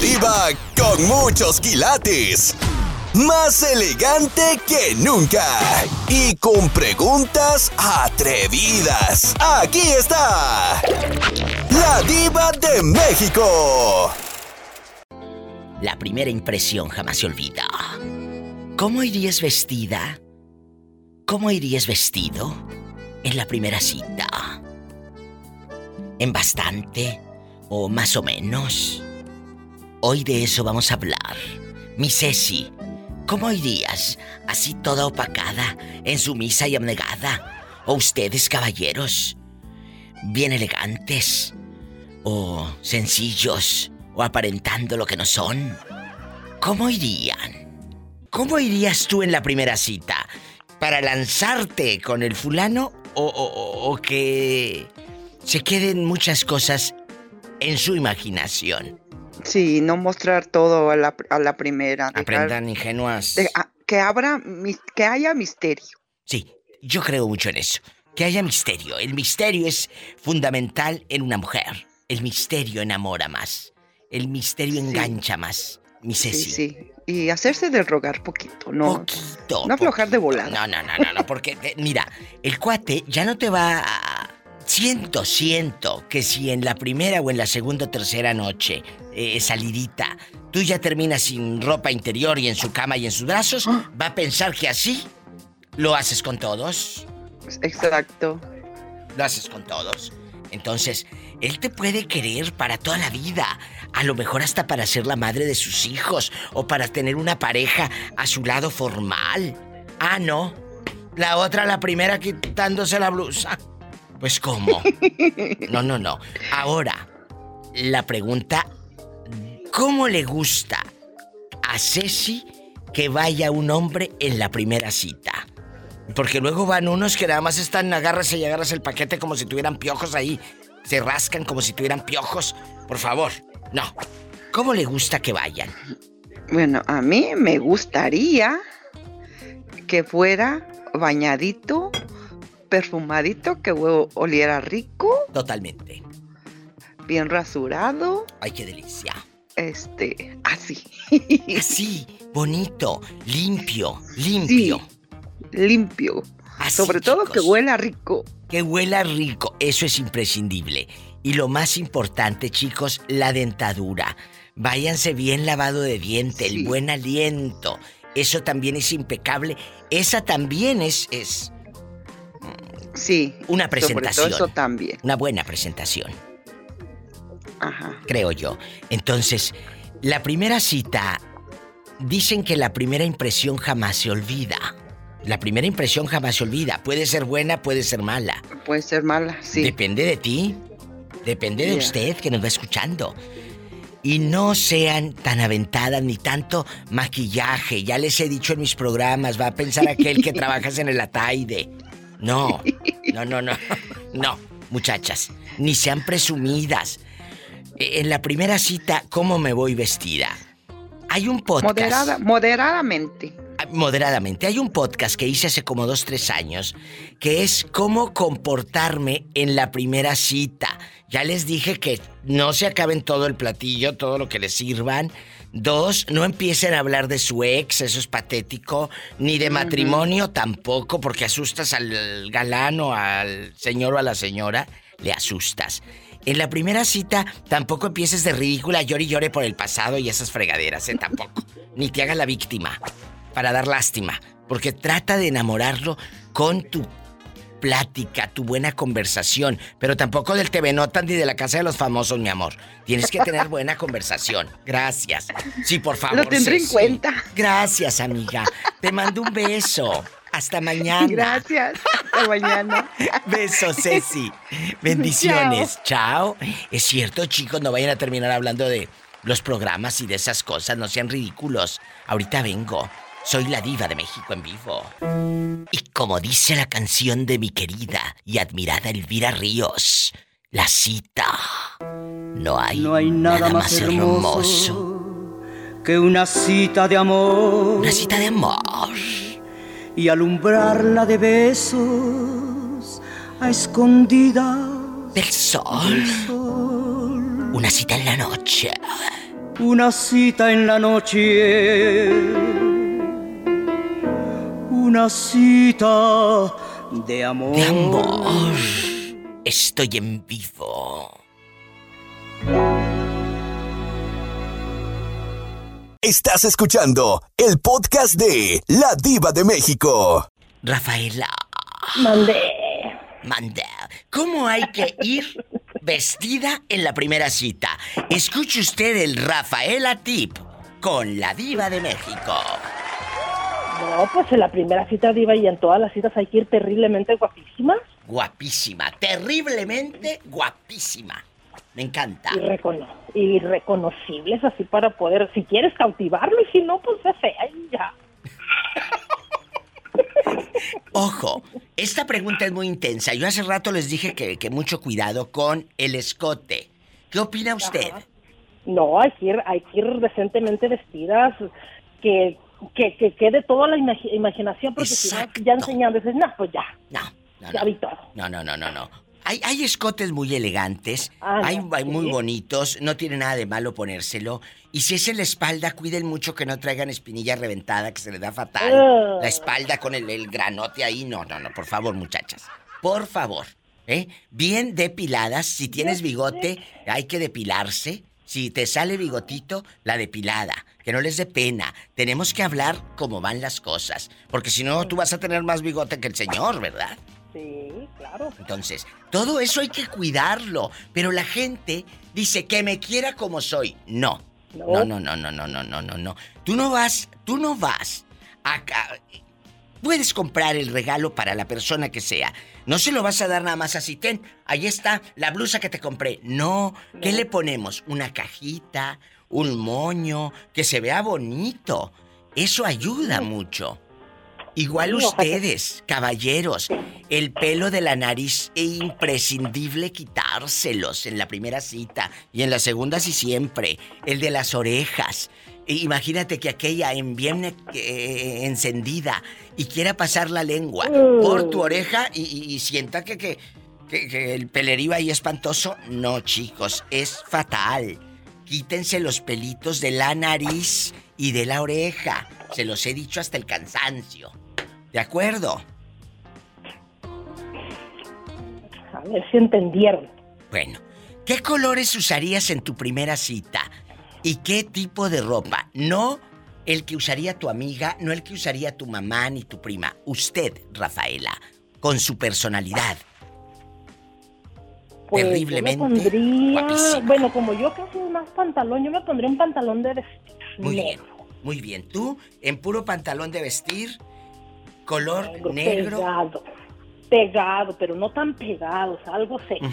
Diva con muchos quilates. Más elegante que nunca. Y con preguntas atrevidas. Aquí está. La diva de México. La primera impresión jamás se olvida. ¿Cómo irías vestida? ¿Cómo irías vestido en la primera cita? ¿En bastante o más o menos? Hoy de eso vamos a hablar. Mi Ceci, ¿cómo irías así toda opacada, en sumisa y abnegada? ¿O ustedes, caballeros? ¿Bien elegantes? ¿O sencillos? ¿O aparentando lo que no son? ¿Cómo irían? ¿Cómo irías tú en la primera cita? ¿Para lanzarte con el fulano o que se queden muchas cosas en su imaginación? Sí, no mostrar todo a la, a la primera. dejar- Aprendan ingenuas. de- a- que, abra, que haya misterio. Sí, yo creo mucho en eso. Que haya misterio. El misterio es fundamental en una mujer. El misterio enamora más. El misterio engancha más. Mi Sí, Ceci. sí. Y hacerse del rogar poquito, no. Poquito. No aflojar de volada. No, no, no, no, no, porque eh, mira, el cuate ya no te va a... Siento, siento que si en la primera o en la segunda o tercera noche, eh, salidita, tú ya terminas sin ropa interior y en su cama y en sus brazos, va a pensar que así lo haces con todos. Exacto. Lo haces con todos. Entonces, él te puede querer para toda la vida. A lo mejor hasta para ser la madre de sus hijos o para tener una pareja a su lado formal. Ah, no. La otra, la primera quitándose la blusa. Pues cómo. No, no, no. Ahora, la pregunta, ¿cómo le gusta a Ceci que vaya un hombre en la primera cita? Porque luego van unos que nada más están agárrase y agarras el paquete como si tuvieran piojos ahí. Se rascan como si tuvieran piojos. Por favor, no. ¿Cómo le gusta que vayan? Bueno, a mí me gustaría que fuera bañadito, perfumadito, que oliera rico, Totalmente. bien rasurado, Ay, qué delicia. este, así. Así, bonito, limpio, limpio. limpio. Así, Sobre todo que huela rico. Que huela rico, eso es imprescindible. Y lo más importante, chicos, la dentadura. Váyanse bien lavado de diente, el buen aliento. Eso también es impecable. Esa también es, es Sí. una Sobre presentación. todo eso también. Una buena presentación, Ajá. creo yo. Entonces, la primera cita, dicen que la primera impresión jamás se olvida. La primera impresión jamás se olvida. Puede ser buena, puede ser mala. Puede ser mala, sí. Depende de ti. Depende de usted que nos va escuchando. Y no sean tan aventadas ni tanto maquillaje. Ya les he dicho en mis programas, va a pensar aquel que trabajas en el Ataide. No, no, no, no. No, muchachas, ni sean presumidas. E- En la primera cita, ¿cómo me voy vestida? Hay un podcast. Moderada, moderadamente. Ah, Moderadamente. Hay un podcast que hice hace como dos, tres años que es cómo comportarme en la primera cita. Ya les dije que no se acaben todo el platillo, todo lo que les sirvan. Dos, no empiecen a hablar de su ex, eso es patético. Ni de matrimonio tampoco, porque asustas al galán o al señor o a la señora. Le asustas. En la primera cita tampoco empieces de ridícula, llore y llore por el pasado y esas fregaderas, ¿eh? Tampoco. Ni te hagas la víctima para dar lástima, porque trata de enamorarlo con tu plática, tu buena conversación, pero tampoco del TV Notas ni de la casa de los famosos, mi amor. Tienes que tener buena conversación. Gracias. Sí, por favor. Lo tendré en cuenta. Gracias, amiga. Te mando un beso. Hasta mañana. Gracias. Hasta mañana. Besos, Ceci. Bendiciones. Chao. Es cierto, chicos, no vayan a terminar hablando de los programas y de esas cosas. No sean ridículos. Ahorita vengo. Soy la diva de México en vivo. Y como dice la canción de mi querida y admirada Elvira Ríos, la cita. No hay, No hay nada, más hermoso, que una cita de amor Una cita de amor. y alumbrarla de besos a escondidas Del sol. sol. Una cita en la noche. una cita en la noche, una cita de amor. De amor. Estoy en vivo. Estás escuchando el podcast de La Diva de México. Rafaela. Mandé. Manda. ¿Cómo hay que ir vestida en la primera cita? Escuche usted el Rafaela Tip con la Diva de México. No, pues en la primera cita diva y en todas las citas hay que ir terriblemente guapísima. Guapísima, terriblemente guapísima. Me encanta. Y, recono y reconocibles así para poder, si quieres cautivarlo y si no, pues es fea y ya. Ojo, esta pregunta es muy intensa. Yo hace rato les dije que, que mucho cuidado con el escote. ¿Qué opina usted? Ajá. No, hay que ir, hay que ir decentemente vestidas, que, que, que quede toda la imagi- imaginación, porque si no, ya enseñando, dices, no, pues ya, No, no, ya no. vi todo. No, no, no, no, no. Hay, hay escotes muy elegantes, Ah, hay, no, hay muy bonitos, no tiene nada de malo ponérselo. Y si es en la espalda, cuiden mucho que no traigan espinilla reventada, que se le da fatal. Ah. La espalda con el, el granote ahí, no, no, no, por favor, muchachas. Por favor, ¿eh? Bien depiladas, si tienes bigote, hay que depilarse. Si te sale bigotito, la depilada. Que no les dé pena. Tenemos que hablar cómo van las cosas. Porque si no, tú vas a tener más bigote que el señor, ¿verdad? Sí, claro. Entonces, todo eso hay que cuidarlo. Pero la gente dice que me quiera como soy. No. No, No. no, no, no, no, no, no, no. Tú no vas, tú no vas acá. Puedes comprar el regalo para la persona que sea. No se lo vas a dar nada más así. Ten, ahí está la blusa que te compré. No. ¿Qué le ponemos? Una cajita, un moño, que se vea bonito. Eso ayuda mucho. Igual ustedes, caballeros, el pelo de la nariz es imprescindible quitárselos en la primera cita y en la segunda sí siempre. El de las orejas. Imagínate que aquella en bien eh, encendida y quiera pasar la lengua por tu oreja y, y- y sienta que, que, que- que el pelerío ahí espantoso. No, chicos, es fatal. Quítense los pelitos de la nariz y de la oreja. Se los he dicho hasta el cansancio. ¿De acuerdo? A ver si entendieron. Bueno, ¿qué colores usarías en tu primera cita? ¿Y qué tipo de ropa? No el que usaría tu amiga, no el que usaría tu mamá ni tu prima. Usted, Rafaela, con su personalidad. Pues Terriblemente yo me pondría, guapísima. bueno, como yo casi más pantalón, yo me pondría un pantalón de vestir Muy bien, negro, muy bien. Tú, en puro pantalón de vestir, color negro, negro. pegado, pegado, pero no tan pegado, o sea, algo seco.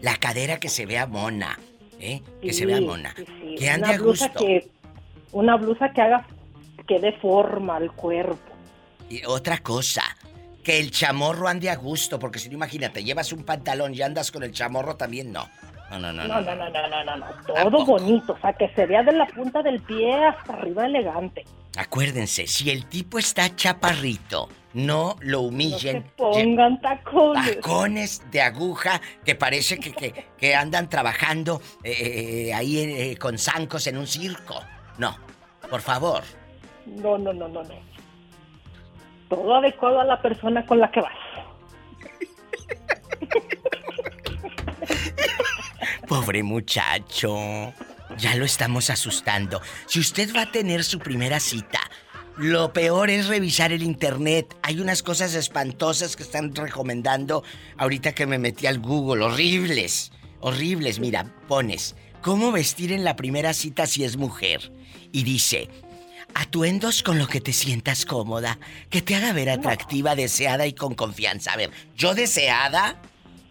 La cadera que se vea mona, ¿eh? Que se Sí, vea mona. sí, sí. Que ande una a blusa gusto. que una blusa que haga que dé forma al cuerpo. Y otra cosa, que el chamorro ande a gusto, porque si no, imagínate, llevas un pantalón y andas con el chamorro también, no. No, no, no, No, no. no, no, no, no, no, todo bonito, o sea, que se vea de la punta del pie hasta arriba elegante. Acuérdense, si el tipo está chaparrito, no lo No se humillen. pongan tacones. Tacones de aguja que parece que, que- que andan trabajando eh, eh, ahí eh, con zancos en un circo. No, por favor. No, no, no, no, no. Todo adecuado a la persona con la que vas. Pobre muchacho. Ya lo estamos asustando. Si usted va a tener su primera cita, lo peor es revisar el internet. Hay unas cosas espantosas que están recomendando ahorita que me metí al Google. Horribles. Horribles. Mira, pones cómo vestir en la primera cita si es mujer. Y dice, atuendos con lo que te sientas cómoda, que te haga ver atractiva, deseada y con confianza. A ver, yo deseada,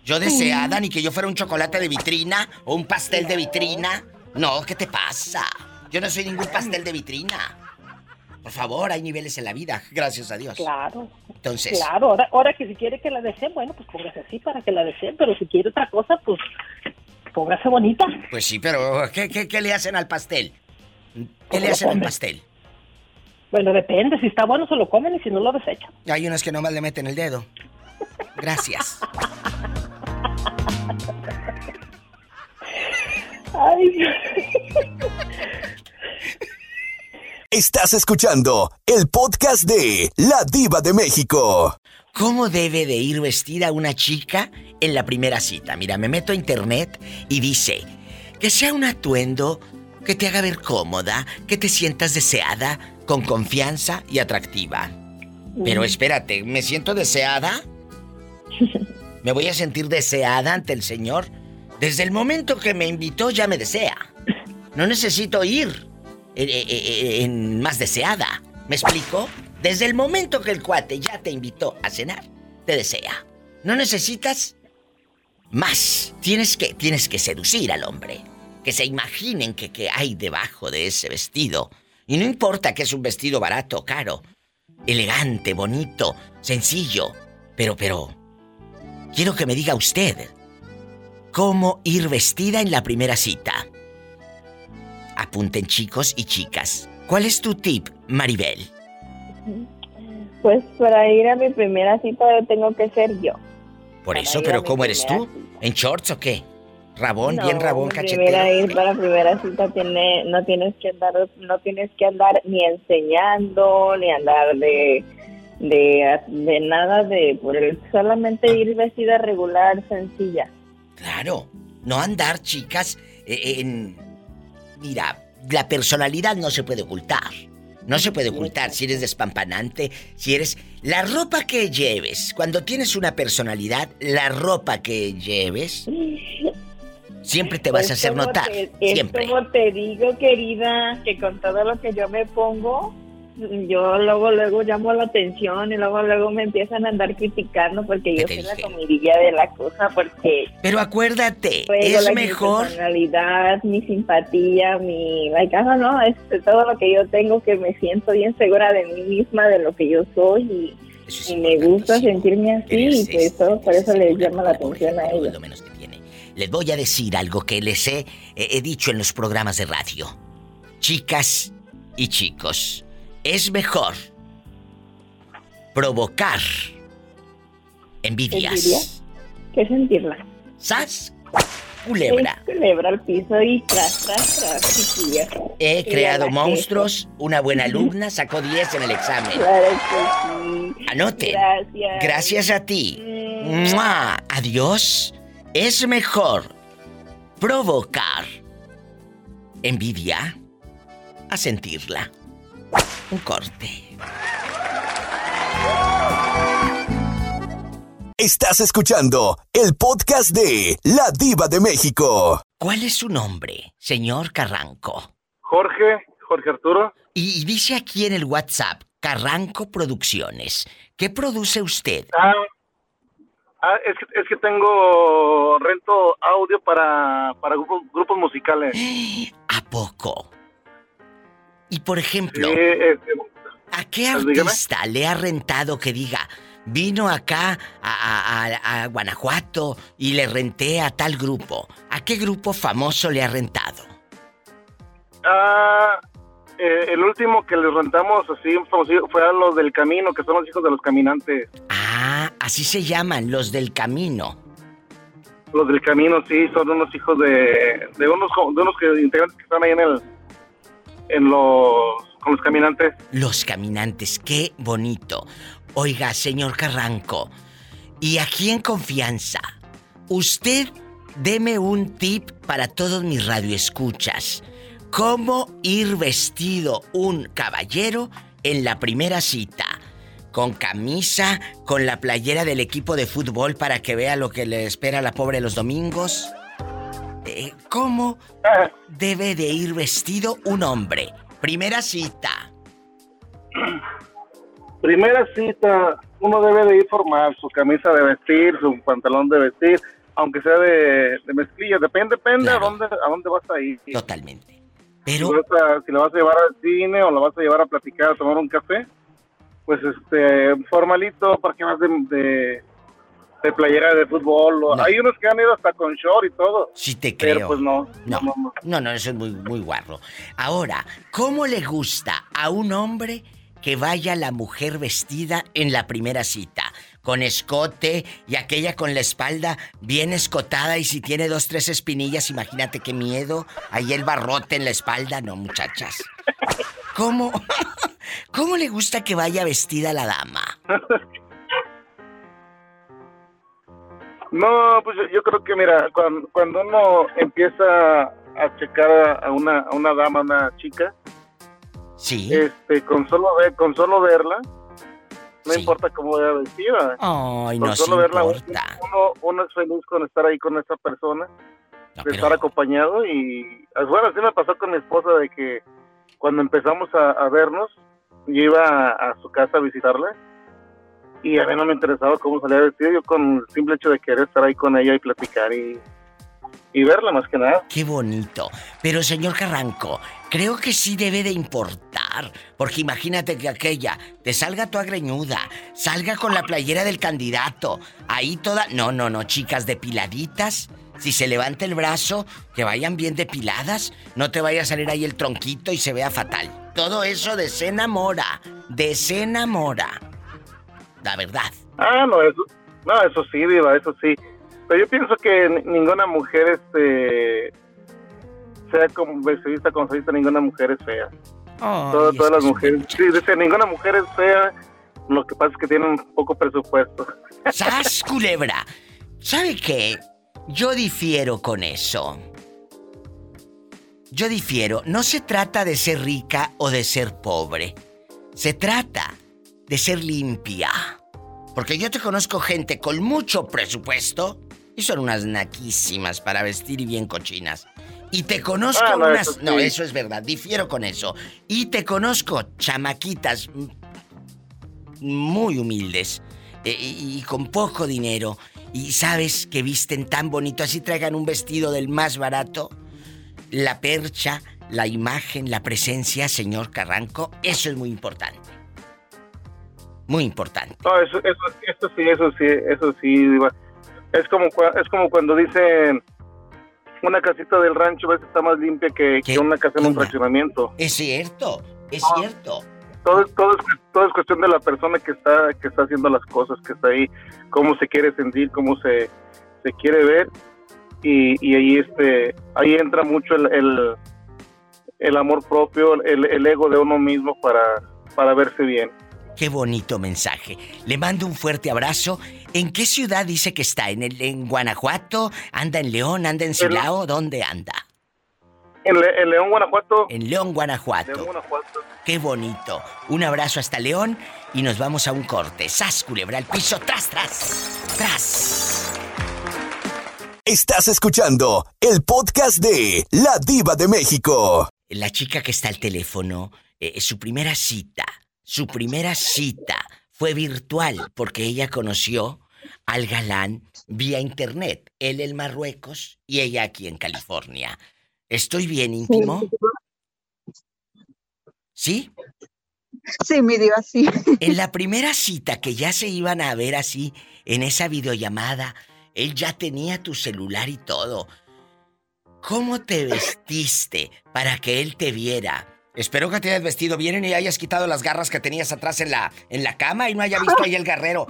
yo deseada, ni que yo fuera un chocolate de vitrina o un pastel de vitrina. No, ¿qué te pasa? Yo no soy ningún pastel de vitrina. Por favor, hay niveles en la vida, gracias a Dios. Claro, Entonces, claro. Ahora, ahora que si quiere que la deseen, bueno, pues póngase así para que la deseen. Pero si quiere otra cosa, pues póngase bonita. pues sí, pero ¿qué, qué, qué le hacen al pastel? ¿Qué le hacen al pastel? Bueno, depende. Si está bueno, se lo comen y si no, lo desechan. Hay unos que nomás le meten el dedo. Gracias. Ay, Estás escuchando el podcast de La Diva de México. ¿Cómo debe de ir vestida una chica en la primera cita? Mira, me meto a internet y dice que sea un atuendo que te haga ver cómoda, que te sientas deseada, con confianza y atractiva. Pero espérate, ¿me siento deseada? ¿Me voy a sentir deseada ante el Señor? Desde el momento que me invitó ya me desea. No necesito ir en, en- en más deseada. ¿Me explico? Desde el momento que el cuate ya te invitó a cenar, te desea. No necesitas más. Tienes que, tienes que seducir al hombre. Que se imaginen que, que hay debajo de ese vestido. Y no importa que es un vestido barato o caro. Elegante, bonito, sencillo. Pero, pero... Quiero que me diga usted. ¿Cómo ir vestida en la primera cita? Apunten chicos y chicas. ¿Cuál es tu tip, Maribel? pues para ir a mi primera cita yo tengo que ser yo. Por eso, pero ¿cómo eres tú? ¿En shorts o qué? ¿Rabón, No, bien rabón, mi primera cachetero? ir para primera cita tiene, no tienes que andar, no tienes que andar ni enseñando, ni andar de, de, de nada de, por el, solamente ir vestida regular, sencilla. Claro, no andar, chicas, eh, en... Mira, la personalidad no se puede ocultar. No se puede ocultar si eres despampanante, si eres... La ropa que lleves, cuando tienes una personalidad, la ropa que lleves, siempre te vas a hacer notar. te- es Siempre. como te digo, querida, que con todo lo que yo me pongo, yo luego, luego llamo la atención y luego, luego me empiezan a andar criticando porque yo soy la comidilla de la cosa, porque Pero acuérdate, traigo es la- mejor... mi personalidad, mi simpatía, mi... Like, ah, no, es de todo lo que yo tengo, que me siento bien segura de mí misma, de lo que yo soy y, Eso es y me gusta sentirme así Eres, y pues todo por eso les llama la atención a ellos. Les voy a decir algo que les he- he dicho en los programas de radio. Chicas y chicos, es mejor provocar envidias. ¿Envidia? ¿Qué sentirla? ¿Sas? Culebra. Es culebra al piso y tras, tras, tras, chiquilla. He creado monstruos, una buena alumna sacó 10 en el examen. Claro que sí. Anoten. Gracias. Gracias a ti. Mm. ¡Mua! Adiós. Es mejor provocar envidia a sentirla. Un corte. Estás escuchando el podcast de La Diva de México. ¿Cuál es su nombre, señor Carranco? Jorge, Jorge Arturo. Y, y dice aquí en el WhatsApp, Carranco Producciones. ¿Qué produce usted? Ah, ah, es, que, es que tengo rento audio para, para grupos, grupos musicales. ¿A poco? Y por ejemplo, ¿a qué pues, dígame. artista le ha rentado que diga, vino acá a, a- a- a Guanajuato y le renté a tal grupo? ¿A qué grupo famoso le ha rentado? ah, eh, el último que les rentamos así fue a los del camino, que son los hijos de los caminantes. Ah, así se llaman, los del camino. Los del camino, sí, son unos hijos de, de unos jo- de unos que- integrantes que están ahí en el en los con los caminantes. Los caminantes, qué bonito. Oiga, señor Carranco, y aquí en confianza, usted deme un tip para todos mis radioescuchas. ¿Cómo ir vestido un caballero en la primera cita? Con camisa, con la playera del equipo de fútbol para que vea lo que le espera a la pobre los domingos. Eh, ¿Cómo debe de ir vestido un hombre? Primera cita. Primera cita, uno debe de ir formal, su camisa de vestir, su pantalón de vestir, aunque sea de, de mezclilla, depende, depende Claro. a dónde a dónde vas a ir. Totalmente. Si, Pero vas a- si lo vas a llevar al cine o lo vas a llevar a platicar, a tomar un café, pues este formalito para que vas de, de, de playera de fútbol. No. Hay unos que han ido hasta con short y todo, si te creo. pero pues no. No, no, no. no, no, eso es muy, muy guarro. Ahora, ¿cómo le gusta a un hombre que vaya la mujer vestida en la primera cita? con escote y aquella con la espalda bien escotada y si tiene dos, tres espinillas, imagínate qué miedo. Ahí el barrote en la espalda, no muchachas. ¿Cómo? ¿Cómo le gusta que vaya vestida la dama? No, pues yo, creo que mira, cuando, cuando uno empieza a checar a una, a una dama, a una chica, sí. este, con solo ver, con solo verla, no importa cómo vaya vestida. Ay, con no solo verla, Uno, uno, es feliz con estar ahí con esa persona, de estar acompañado y bueno, así me pasó con mi esposa de que cuando empezamos a, vernos, yo iba a, a su casa a visitarla y a mí no me interesaba cómo salía vestido, yo con el simple hecho de querer estar ahí con ella y platicar y, y verla más que nada. Qué bonito. Pero señor Carranco, creo que sí debe de importar, porque imagínate que aquella te salga tu agreñuda, salga con la playera del candidato, ahí toda... No, no, no, chicas depiladitas. Si se levanta el brazo, que vayan bien depiladas, no te vaya a salir ahí el tronquito y se vea fatal. Todo eso desenamora, desenamora la verdad. Ah, no, eso, no, eso sí, Diva, eso sí. Pero yo pienso que ninguna mujer este sea como se ninguna mujer es fea. todas, todas las mujeres, sí, dice, ninguna mujer es fea, lo que pasa es que tienen poco presupuesto. ¡Sas, culebra! ¿Sabe qué? Yo difiero con eso. Yo difiero. No se trata de ser rica o de ser pobre. Se trata de ser limpia. Porque yo te conozco gente con mucho presupuesto y son unas naquísimas para vestir y bien cochinas. Y te conozco ah, unas... no, eso es verdad, difiero con eso. Y te conozco chamaquitas muy humildes eh, y, y con poco dinero. Y sabes que visten tan bonito, así traigan un vestido del más barato. La percha, la imagen, la presencia, señor Carranco, eso es muy importante. Muy importante. No, eso, eso, sí, eso sí, eso sí. Es como, es como cuando dicen una casita del rancho a veces está más limpia que, una casa en un fraccionamiento. Es cierto, es cierto. Todo, todo, es, todo es cuestión de la persona que está, que está haciendo las cosas, que está ahí, cómo se quiere sentir, cómo se, se quiere ver. Y, y ahí, este, ahí entra mucho el, el, amor propio, el, el ego de uno mismo para, para verse bien. Qué bonito mensaje. Le mando un fuerte abrazo. ¿En qué ciudad dice que está? ¿En, el, en Guanajuato? ¿Anda en León? ¿Anda en Silao? ¿Dónde anda? En, León, Guanajuato. En León, Guanajuato. León, Guanajuato. Qué bonito. Un abrazo hasta León y nos vamos a un corte. ¡Sas, culebra al piso! ¡Tras, tras! ¡Tras! Estás escuchando el podcast de La Diva de México. La chica que está al teléfono, eh, su primera cita su primera cita fue virtual porque ella conoció al galán vía internet. Él en Marruecos y ella aquí en California. ¿Estoy bien íntimo? ¿Sí? Sí, mi diva, sí. En la primera cita que ya se iban a ver así, en esa videollamada, él ya tenía tu celular y todo. ¿Cómo te vestiste para que él te viera? Espero que te hayas vestido bien y hayas quitado las garras que tenías atrás en la, en la cama y no haya visto ahí el guerrero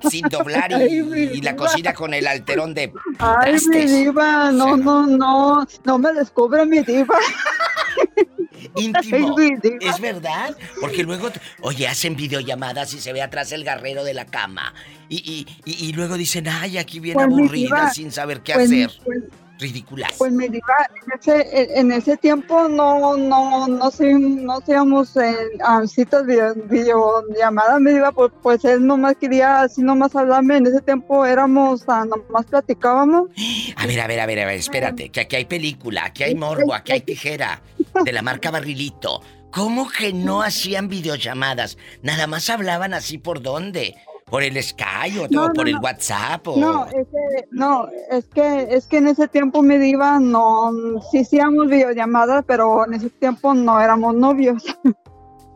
sin doblar y, la cocina con el alterón de Ay, mi diva, no, no, no, no me descubre mi diva. Íntimo. es verdad, porque luego, oye, hacen videollamadas y se ve atrás el guerrero de la cama. Y, y, y, luego dicen, ay, aquí viene pues, aburrida sin saber qué pues, hacer. Pues, ridículas. Pues me diga, en ese, en ese tiempo no, no, no, no hacíamos en citas video, videollamadas, me diga, pues, pues él nomás quería así nomás hablarme, en ese tiempo éramos, ah, nomás platicábamos. A ver, a ver, a ver, a ver, espérate, que aquí hay película, aquí hay morbo, aquí hay tijera, de la marca Barrilito. ¿Cómo que no hacían videollamadas? Nada más hablaban así por dónde. ¿Por el Sky o, por el WhatsApp? No, es que, no, es que, es que en ese tiempo me diva, no, sí hacíamos videollamadas, pero en ese tiempo no éramos novios.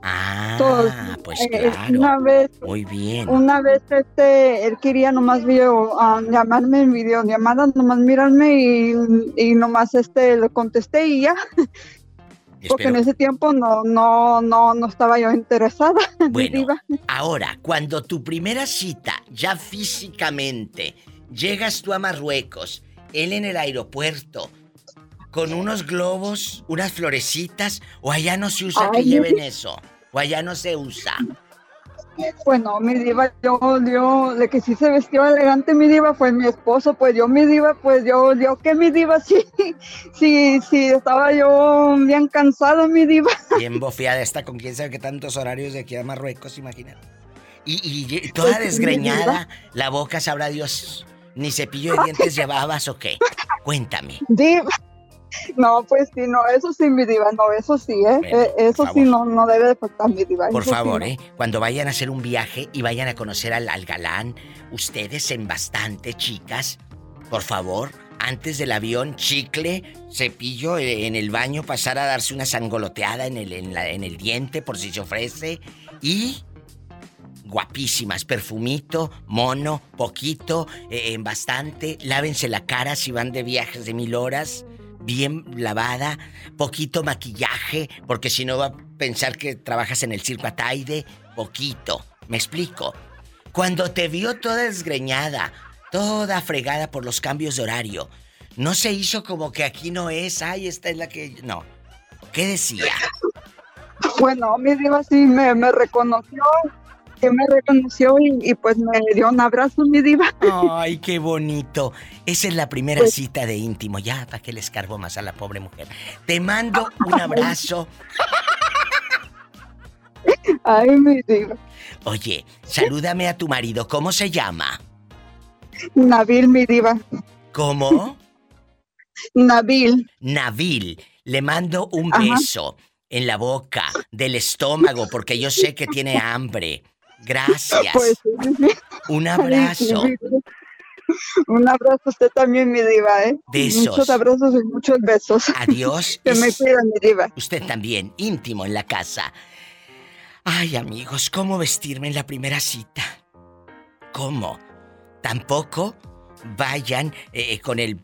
Ah, pues eh, claro. Una vez, Muy bien. Una vez este, él quería nomás video, uh, llamarme en videollamada, nomás mirarme y, y nomás este, le contesté y ya. Porque en ese tiempo no, no, no, no estaba yo interesada. Bueno, ahora, cuando tu primera cita, ya físicamente, llegas tú a Marruecos, él en el aeropuerto, con unos globos, unas florecitas, o allá no se usa que lleven eso, o allá no se usa. Bueno, mi diva, yo, yo, de que sí se vestió elegante mi diva fue mi esposo, pues yo mi diva, pues yo, yo que mi diva sí, sí, sí, estaba yo bien cansado mi diva. Bien bofiada está con quién sabe qué tantos horarios de aquí a Marruecos, imagínate. Y, y toda pues desgreñada, la boca sabrá Dios, ni cepillo de dientes llevabas o qué. Cuéntame. Diva. No, pues sí, no, eso sí, mi diva, no, eso sí, ¿eh? eh eso sí, no, no debe de faltar, mi diva. Por favor, ¿eh? Cuando vayan a hacer un viaje y vayan a conocer al, al galán, ustedes en bastante, chicas, por favor, antes del avión, chicle, cepillo eh, en el baño, pasar a darse una sangoloteada en el, en, la, en el diente por si se ofrece y guapísimas, perfumito, mono, poquito, eh, en bastante, lávense la cara si van de viajes de mil horas bien lavada, poquito maquillaje, porque si no va a pensar que trabajas en el circo Ataide, poquito. ¿Me explico? Cuando te vio toda desgreñada, toda fregada por los cambios de horario, no se hizo como que aquí no es, ay, esta es la que... No. ¿Qué decía? Bueno, mi diva sí me, me reconoció que me reconoció y, pues me dio un abrazo, mi diva. Ay, qué bonito. Esa es la primera pues cita de íntimo. Ya, ¿para que le escarbo más a la pobre mujer? Te mando un abrazo. Ay, mi diva. Oye, salúdame a tu marido. ¿Cómo se llama? Nabil, mi diva. ¿Cómo? Nabil. Nabil. Le mando un beso en la boca, del estómago, porque yo sé que tiene hambre. Gracias. Pues, Un abrazo. Un abrazo a usted también, mi diva, ¿eh? Besos. Muchos abrazos y muchos besos. Adiós. que me cuida, mi diva. Usted también, íntimo en la casa. Ay, amigos, ¿cómo vestirme en la primera cita? ¿Cómo? Tampoco vayan eh, con el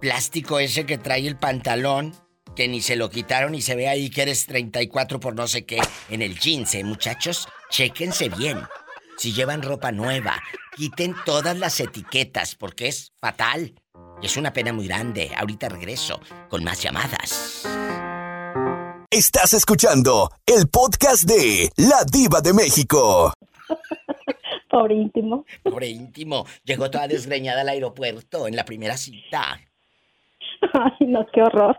plástico ese que trae el pantalón, que ni se lo quitaron y se ve ahí que eres 34 por no sé qué en el jeans, ¿eh, muchachos? Chéquense bien. Si llevan ropa nueva, quiten todas las etiquetas porque es fatal. Es una pena muy grande. Ahorita regreso con más llamadas. Estás escuchando el podcast de La Diva de México. Pobre íntimo. Pobre íntimo. Llegó toda desgreñada al aeropuerto en la primera cita. Ay, no, qué horror.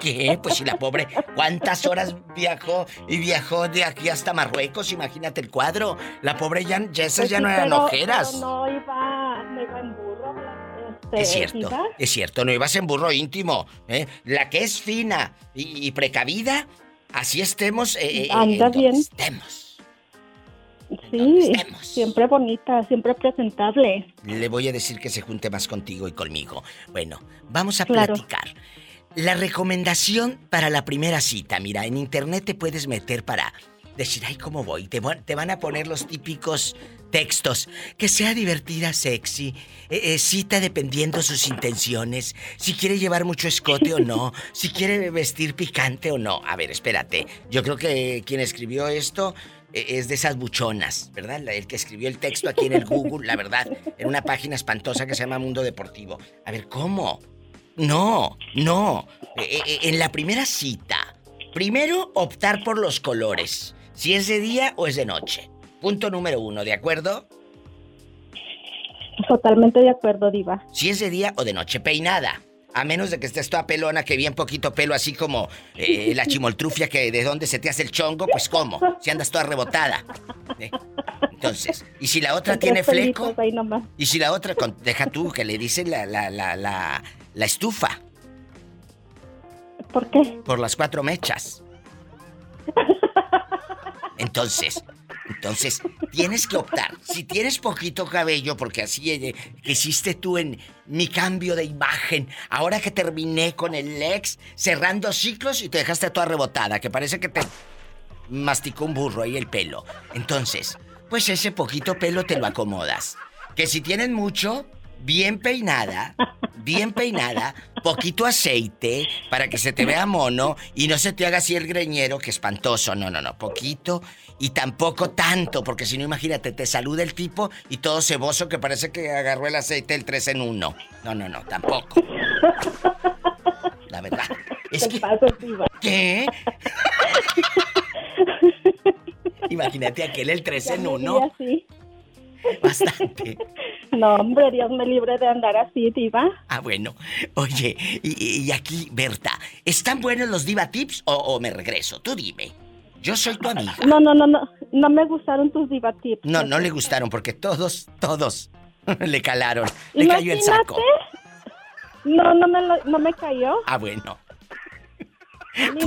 ¿Qué? Pues si la pobre, ¿cuántas horas viajó y viajó de aquí hasta Marruecos? Imagínate el cuadro. La pobre ya, ya esas pues ya no eran ojeras. no iba, no iba en burro. Este, es cierto, es cierto, no ibas en burro íntimo. ¿eh? La que es fina y, precavida, así estemos. Eh, eh Anda bien. Estemos. Sí, siempre bonita, siempre presentable. Le voy a decir que se junte más contigo y conmigo. Bueno, vamos a platicar. La recomendación para la primera cita, mira, en internet te puedes meter para decir, ay, ¿cómo voy? Te, te van a poner los típicos textos. Que sea divertida, sexy. Eh, eh, cita dependiendo sus intenciones. Si quiere llevar mucho escote o no. Si quiere vestir picante o no. A ver, espérate. Yo creo que quien escribió esto eh, es de esas buchonas, ¿verdad? El que escribió el texto aquí en el Google, la verdad, en una página espantosa que se llama Mundo Deportivo. A ver, ¿cómo? No, no. Eh, eh, en la primera cita, primero optar por los colores. Si es de día o es de noche. Punto número uno, ¿de acuerdo? Totalmente de acuerdo, Diva. Si es de día o de noche, peinada. A menos de que estés toda pelona, que bien poquito pelo, así como eh, la chimoltrufia, que de dónde se te hace el chongo, pues cómo, si andas toda rebotada. Entonces, y si la otra tiene fleco, y si la otra, deja tú que le dicen la, la, la, la, la estufa. ¿Por qué? Por las cuatro mechas. Entonces, entonces, tienes que optar. Si tienes poquito cabello, porque así eh, que hiciste tú en mi cambio de imagen, ahora que terminé con el ex, cerrando ciclos y te dejaste toda rebotada, que parece que te masticó un burro ahí el pelo. Entonces, pues ese poquito pelo te lo acomodas. Que si tienes mucho, bien peinada, bien peinada, poquito aceite para que se te vea mono y no se te haga así el greñero, que espantoso. No, no, no, poquito y tampoco tanto, porque si no, imagínate, te saluda el tipo y todo ceboso que parece que agarró el aceite el 3 en 1. No, no, no, tampoco. La verdad. Es que... ¿Qué? Imagínate aquel el 3 en 1. Bastante. No, hombre, Dios me libre de andar así, diva. Ah, bueno. Oye, y, aquí, Berta, ¿están buenos los diva tips o, me regreso? Tú dime. Yo soy tu amiga. No, no, no, no. No me gustaron tus diva tips. No, no le gustaron porque todos, todos le calaron. Le cayó el saco. No, no me, no me cayó. Ah, bueno.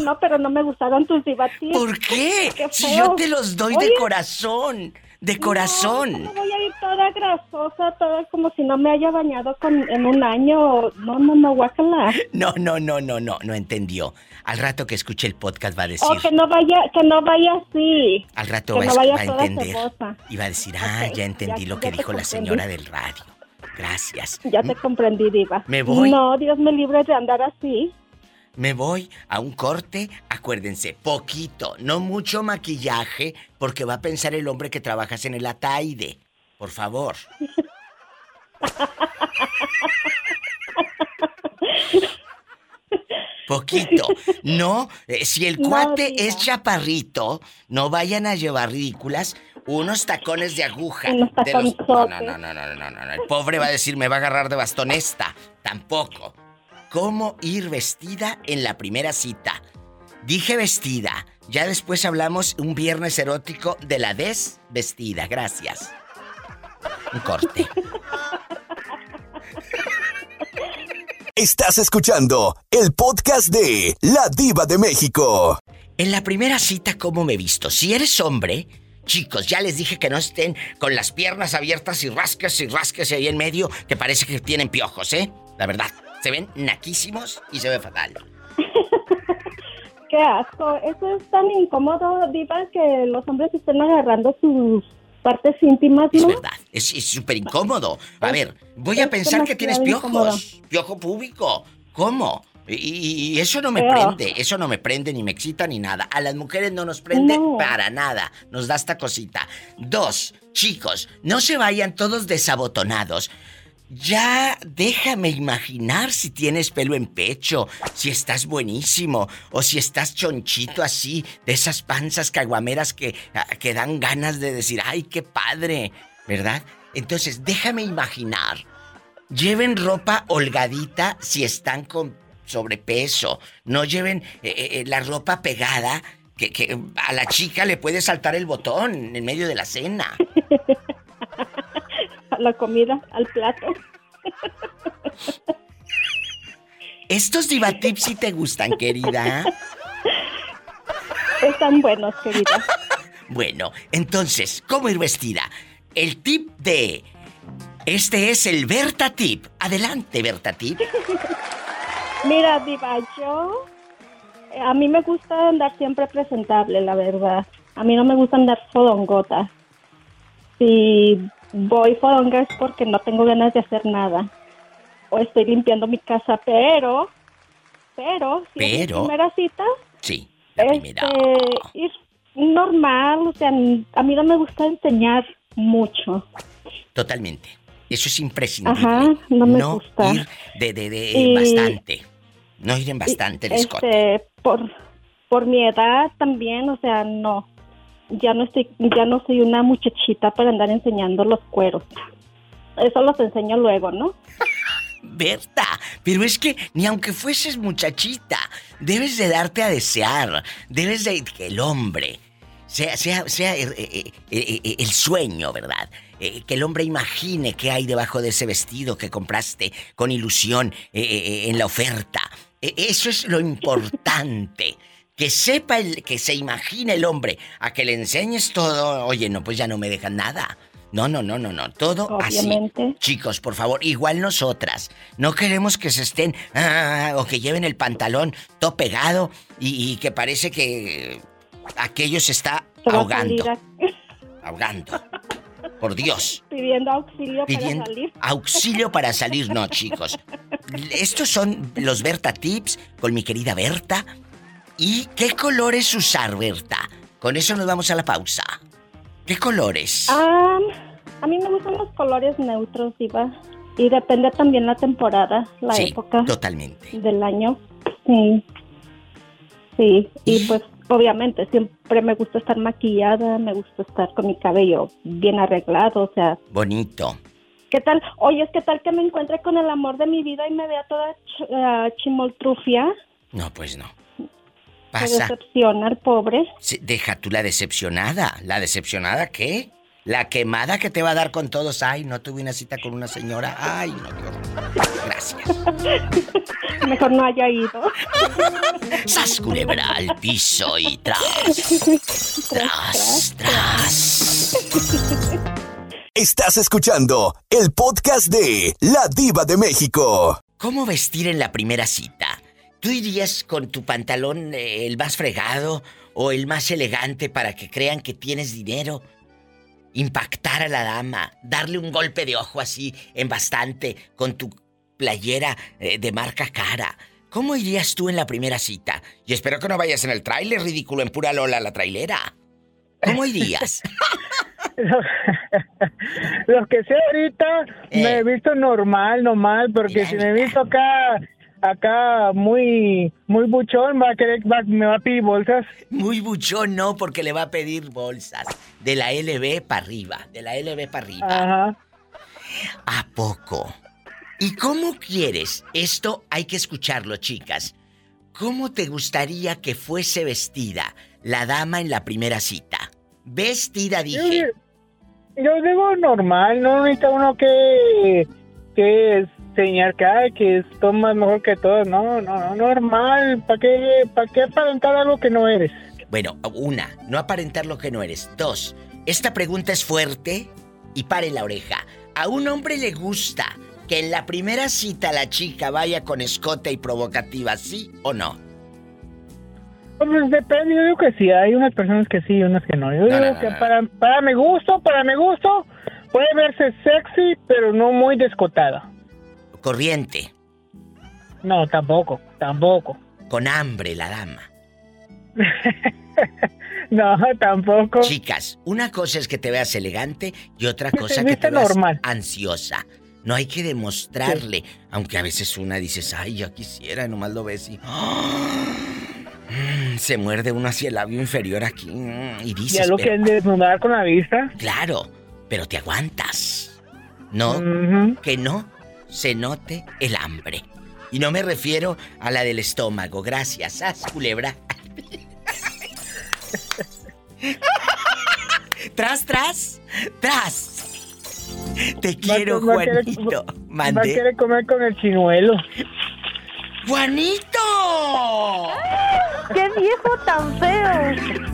no, pero no me gustaron tus diva tips. ¿Por qué? si yo te los doy de corazón de corazón. No, voy a ir toda grasosa, toda como si no me haya bañado con, en un año. No, no, no, guácala. No, no, no, no, no, no entendió. Al rato que escuche el podcast va a decir. Oh, que no vaya, que no vaya así. Al rato va, a entender. Y va a decir, ah, ya entendí lo que dijo la señora del radio. Gracias. Ya te comprendí, Diva. Me voy. No, Dios me libre de andar así. Me voy a un corte, acuérdense, poquito, no mucho maquillaje, porque va a pensar el hombre que trabajas en el Ataide. Por favor. Poquito. No, eh, si el cuate es chaparrito, no vayan a llevar ridículas unos tacones de aguja. No, no, no, no, no, no, no, no. El pobre va a decir, me va a agarrar de bastonesta. Tampoco cómo ir vestida en la primera cita. Dije vestida. Ya después hablamos un viernes erótico de la desvestida. Gracias. Un corte. Estás escuchando el podcast de La Diva de México. En la primera cita, ¿cómo me he visto? Si eres hombre, chicos, ya les dije que no estén con las piernas abiertas y rasques y rasques ahí en medio, que parece que tienen piojos, ¿eh? La verdad. Se ven naquísimos y se ve fatal. Qué asco. Eso es tan incómodo, Diva, que los hombres estén agarrando sus partes íntimas, ¿no? Es verdad, es súper incómodo. A ver, voy a pensar que tienes piojos. Piojo público. ¿Cómo? Y, eso no me prende, eso no me prende, ni me excita, ni nada. A las mujeres no nos prende para nada. Nos da esta cosita. Dos, chicos, no se vayan todos desabotonados. Ya déjame imaginar si tienes pelo en pecho, si estás buenísimo o si estás chonchito así, de esas panzas caguameras que, ah, que dan ganas de decir, ay, qué padre, ¿verdad? Entonces, déjame imaginar. Lleven ropa holgadita si están con sobrepeso. No lleven eh, eh, eh, la ropa pegada que, que a la chica le puede saltar el botón en medio de la cena. la comida al plato. Estos divatips sí te gustan, querida. Están buenos, querida. Bueno, entonces, ¿cómo ir vestida? El tip de... Este es el Berta Tip. Adelante, Berta Tip. Mira, Diva, yo... A mí me gusta andar siempre presentable, la verdad. A mí no me gusta andar fodongota. Si voy fodonga es porque no tengo ganas de hacer nada. O estoy limpiando mi casa, pero, pero, si pero, primera cita, sí, Este, ir normal, o sea, a mí no me gusta enseñar mucho. Totalmente. Eso es imprescindible. Ajá, no me gusta. ir de, de, de bastante. No ir en bastante el este, por, por mi edad también, o sea, no ya no estoy, ya no soy una muchachita para andar enseñando los cueros. Eso los enseño luego, ¿no? Berta, pero es que ni aunque fueses muchachita, debes de darte a desear, debes de que el hombre sea, sea, sea eh, eh, eh, el sueño, ¿verdad? que el hombre imagine qué hay debajo de ese vestido que compraste con ilusión en la oferta. eso es lo importante que sepa el, que se imagine el hombre, a que le enseñes todo, oye, no, pues ya no me dejan nada. No, no, no, no, no, todo Obviamente. así. Chicos, por favor, igual nosotras. No queremos que se estén, ah, o que lleven el pantalón todo pegado y, que parece que aquello se está ahogando. ahogando. Por Dios. Pidiendo auxilio para salir. Auxilio para salir, no, chicos. Estos son los Berta Tips con mi querida Berta. ¿Y qué colores usar, Berta? Con eso nos vamos a la pausa. ¿Qué colores? Ah, a mí me gustan los colores neutros, Diva. Y depende también la temporada, la sí, época. Totalmente. Del año. Sí. Sí, y pues obviamente siempre me gusta estar maquillada, me gusta estar con mi cabello bien arreglado, o sea. Bonito. ¿Qué tal? Oye, ¿qué tal que me encuentre con el amor de mi vida y me vea toda ch chimoltrufia? No, pues no. Pasa. decepciona el pobre. deja tú la decepcionada. ¿La decepcionada qué? La quemada que te va a dar con todos. Ay, no tuve una cita con una señora. Ay, no, Dios. Gracias. Mejor no haya ido. Sas culebra al piso y tras. Tras, tras. Estás escuchando el podcast de La Diva de México. ¿Cómo vestir en la primera cita? ¿Tú irías con tu pantalón eh, el más fregado o el más elegante para que crean que tienes dinero? Impactar a la dama, darle un golpe de ojo así en bastante con tu playera eh, de marca cara. ¿Cómo irías tú en la primera cita? Y espero que no vayas en el tráiler ridículo en pura Lola la trailera. ¿Cómo irías? Lo que sé ahorita me he eh. visto normal, normal, porque si me he visto acá acá muy muy buchón va a querer me va a pedir bolsas. Muy buchón no porque le va a pedir bolsas de la LB para arriba de la LB para arriba. Ajá. a poco y cómo quieres esto hay que escucharlo chicas. Cómo te gustaría que fuese vestida la dama en la primera cita vestida dije. yo, digo normal no necesita uno que que enseñar que, hay que más mejor que todos. No, no, no, normal. ¿Para qué, ¿Para qué aparentar algo que no eres? Bueno, una, no aparentar lo que no eres. Dos, esta pregunta es fuerte y pare la oreja. ¿A un hombre le gusta que en la primera cita la chica vaya con escote y provocativa, sí o no? Pues depende, yo digo que sí, hay unas personas que sí y unas que no. Yo digo que para, para mi gusto, para mi gusto, puede verse sexy, pero no muy descotada corriente. No, tampoco, tampoco. Con hambre la dama. no, tampoco. Chicas, una cosa es que te veas elegante y otra cosa que te veas ansiosa. No hay que demostrarle, aunque a veces una dices, ay, yo quisiera, nomás lo ves y... Mm, se muerde uno hacia el labio inferior aquí mm, y dices... ¿Ya lo que desnudar con la vista? Claro, pero te aguantas. ¿No? Que no se note el hambre. Y no me refiero a la del estómago. Gracias, haz culebra. tras, tras, tras. Te quiero, Juanito. Va a querer comer con el chinuelo. ¡Juanito! ¡Qué viejo tan feo!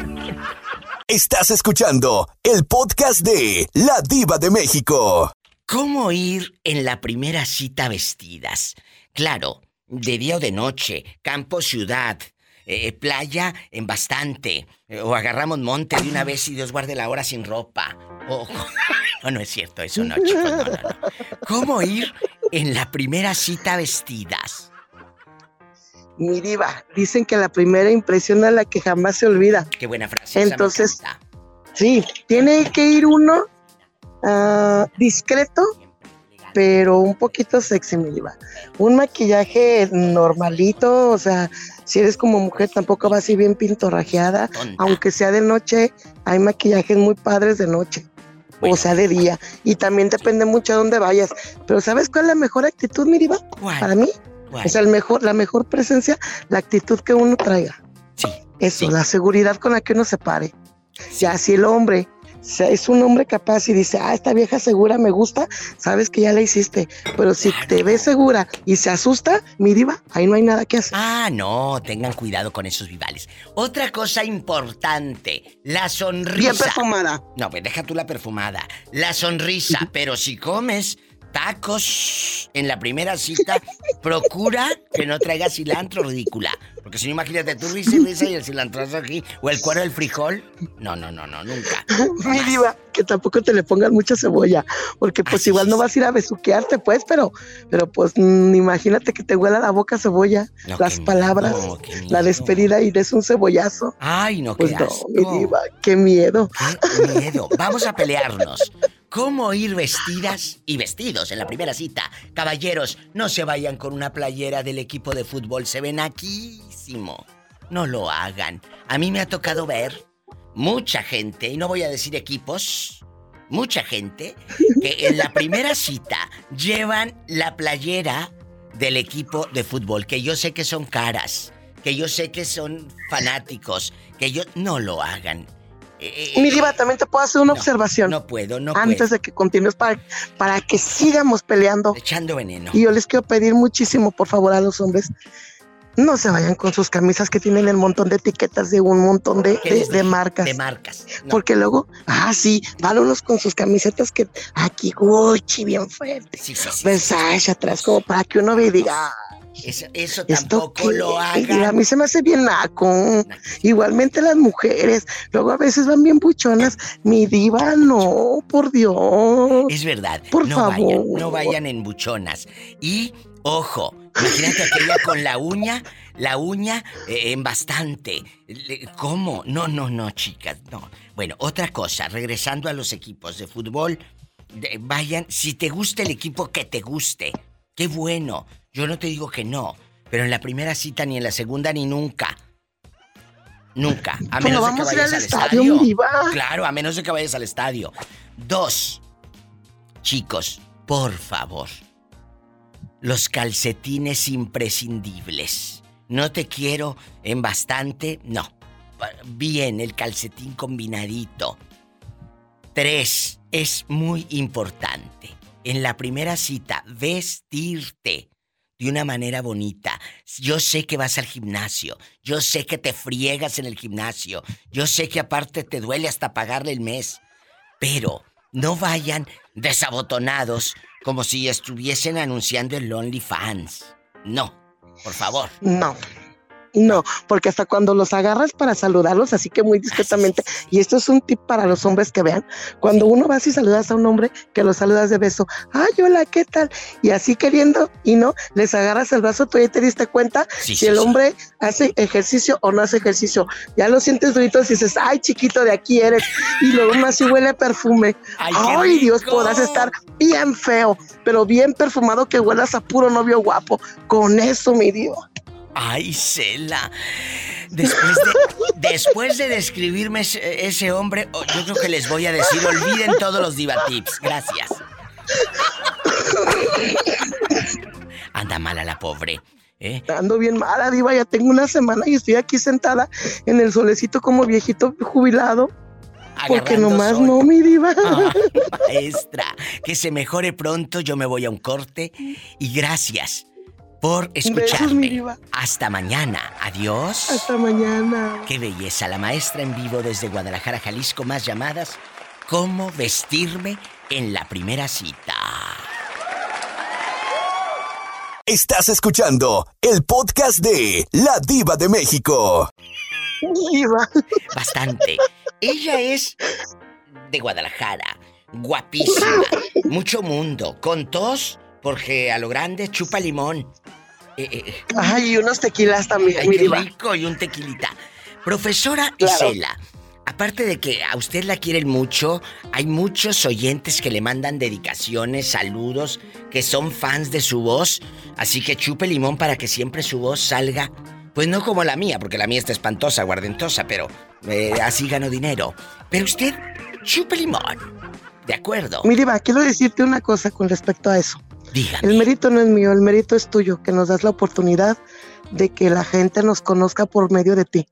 Estás escuchando el podcast de La Diva de México. ¿Cómo ir en la primera cita vestidas? Claro, de día o de noche, campo, ciudad, eh, playa en bastante, eh, o agarramos monte de una vez y Dios guarde la hora sin ropa. no, no es cierto, eso no, chicos, no, no, no. ¿Cómo ir en la primera cita vestidas? Mi diva, dicen que la primera impresión es la que jamás se olvida. Qué buena frase. Entonces, sí, tiene que ir uno Ah, discreto, pero un poquito sexy, diva. Un maquillaje normalito, o sea, si eres como mujer tampoco va así bien pintorrajeada, aunque sea de noche, hay maquillajes muy padres de noche. O sea, de día. Y también depende mucho de dónde vayas. Pero ¿sabes cuál es la mejor actitud, mi diva? Para mí. O sea, el mejor, la mejor presencia, la actitud que uno traiga. Sí. Eso, la seguridad con la que uno se pare. Ya si el hombre es un hombre capaz y dice, ah, esta vieja segura me gusta, sabes que ya la hiciste. Pero si te ve segura y se asusta, mi diva, ahí no hay nada que hacer. Ah, no, tengan cuidado con esos vivales. Otra cosa importante, la sonrisa. Bien perfumada. No, pues deja tú la perfumada. La sonrisa, pero si comes tacos en la primera cita, procura que no traiga cilantro ridícula. Porque si no, imagínate tú risa y risa y el cilantro aquí, o el cuero del frijol. No, no, no, no, nunca. Mi diva, que tampoco te le pongan mucha cebolla, porque pues igual no vas a ir a besuquearte, pues, pero, pero pues mm, imagínate que te huela la boca cebolla, las palabras, la despedida y des un cebollazo. Ay, no, pues qué no, asco. mi diva, qué miedo. Qué miedo. Vamos a pelearnos. ¿Cómo ir vestidas y vestidos en la primera cita? Caballeros, no se vayan con una playera del equipo de fútbol, se ven No lo hagan. A mí me ha tocado ver mucha gente, y no voy a decir equipos, mucha gente que en la primera cita llevan la playera del equipo de fútbol, que yo sé que son caras, que yo sé que son fanáticos, que yo no lo hagan. Eh, Mi diva, también te puedo hacer una observación. No puedo, no Antes puedo. de que continúes para, para que sigamos peleando. Echando veneno. Y yo les quiero pedir muchísimo, por favor, a los hombres, no se vayan con sus camisas que tienen el montón de etiquetas de un montón de, ¿Qué de- marcas. De marcas. No. Porque luego, ah, sí, van unos con sus camisetas que aquí, Gucci, bien fuerte. Sí, sí, sí. Versace atrás, como para que uno vea y diga, "Ah, Eso, eso ¿esto tampoco qué?". lo Y a mí se me hace bien naco. Igualmente las mujeres, luego a veces van bien buchonas. Mi diva, no, por Dios. Es verdad. Por no favor. vayan, no vayan en buchonas. Y, ojo, imagínate aquella con la uña, la uña eh, en bastante. ¿Cómo? No, no, no, chicas, no. Bueno, otra cosa, regresando a los equipos de fútbol, de- vayan, si te gusta el equipo, que te guste. Qué bueno. Yo no te digo que no, pero en la primera cita, ni en la segunda, ni nunca. Nunca. A menos no de que vayas al estadio, estadio. Claro, a menos de que vayas al estadio. Dos. Chicos, por favor. Los calcetines imprescindibles. No te quiero en bastante, no. Bien, el calcetín combinadito. Tres, es muy importante. En la primera cita, vestirte de una manera bonita. Yo sé que vas al gimnasio, yo sé que te friegas en el gimnasio, yo sé que aparte te duele hasta pagarle el mes, pero no vayan desabotonados como si estuviesen anunciando el OnlyFans. No, por favor. No. No, porque hasta cuando los agarras para saludarlos, así que muy discretamente, y esto es un tip para los hombres que vean, cuando uno vas y saludas a un hombre, que lo saludas de beso, ay, hola, ¿qué tal? Y así queriendo, y no, les agarras el brazo, tú ya te diste cuenta Sí, si sí, el sí. hombre hace ejercicio o no hace ejercicio. Ya lo sientes durito y dices, ay, chiquito, de aquí eres, y luego más si huele a perfume. ¡Ay, Ay, Dios, podrás estar bien feo, pero bien perfumado que huelas a puro novio guapo. Con eso, mi Dios. Ay, Cela. Después de, después de describirme ese, ese hombre, oh, yo creo que les voy a decir, olviden todos los divatips. Gracias. Anda mala la pobre. ¿eh? Ando bien mala, diva, ya tengo una semana y estoy aquí sentada en el solecito como viejito jubilado. Porque nomás sol. no, mi diva. Ah, maestra, que se mejore pronto, yo me voy a un corte y gracias por escucharme. diva. Hasta mañana, adiós. Hasta mañana. Qué belleza, la maestra en vivo desde Guadalajara, Jalisco, más llamadas. ¿Cómo vestirme en la primera cita? Estás escuchando el podcast de La Diva de México. Diva. Bastante. Ella es de Guadalajara, guapísima, mucho mundo, con tos, porque a lo grande chupa limón. Eh, eh, eh. Ay, y unos tequilas también, Ay, qué rico y un tequilita. Profesora Claro. Isela, aparte de que a usted la quieren mucho, hay muchos oyentes que le mandan dedicaciones, saludos, que son fans de su voz, así que chupe limón para que siempre su voz salga. Pues no como la mía, porque la mía está espantosa, guardentosa, pero eh, así gano dinero. Pero usted, chupe limón. ¿De acuerdo? Mi diva, quiero decirte una cosa con respecto a eso. Dígame. El mérito no es mío, el mérito es tuyo, que nos das la oportunidad de que la gente nos conozca por medio de ti.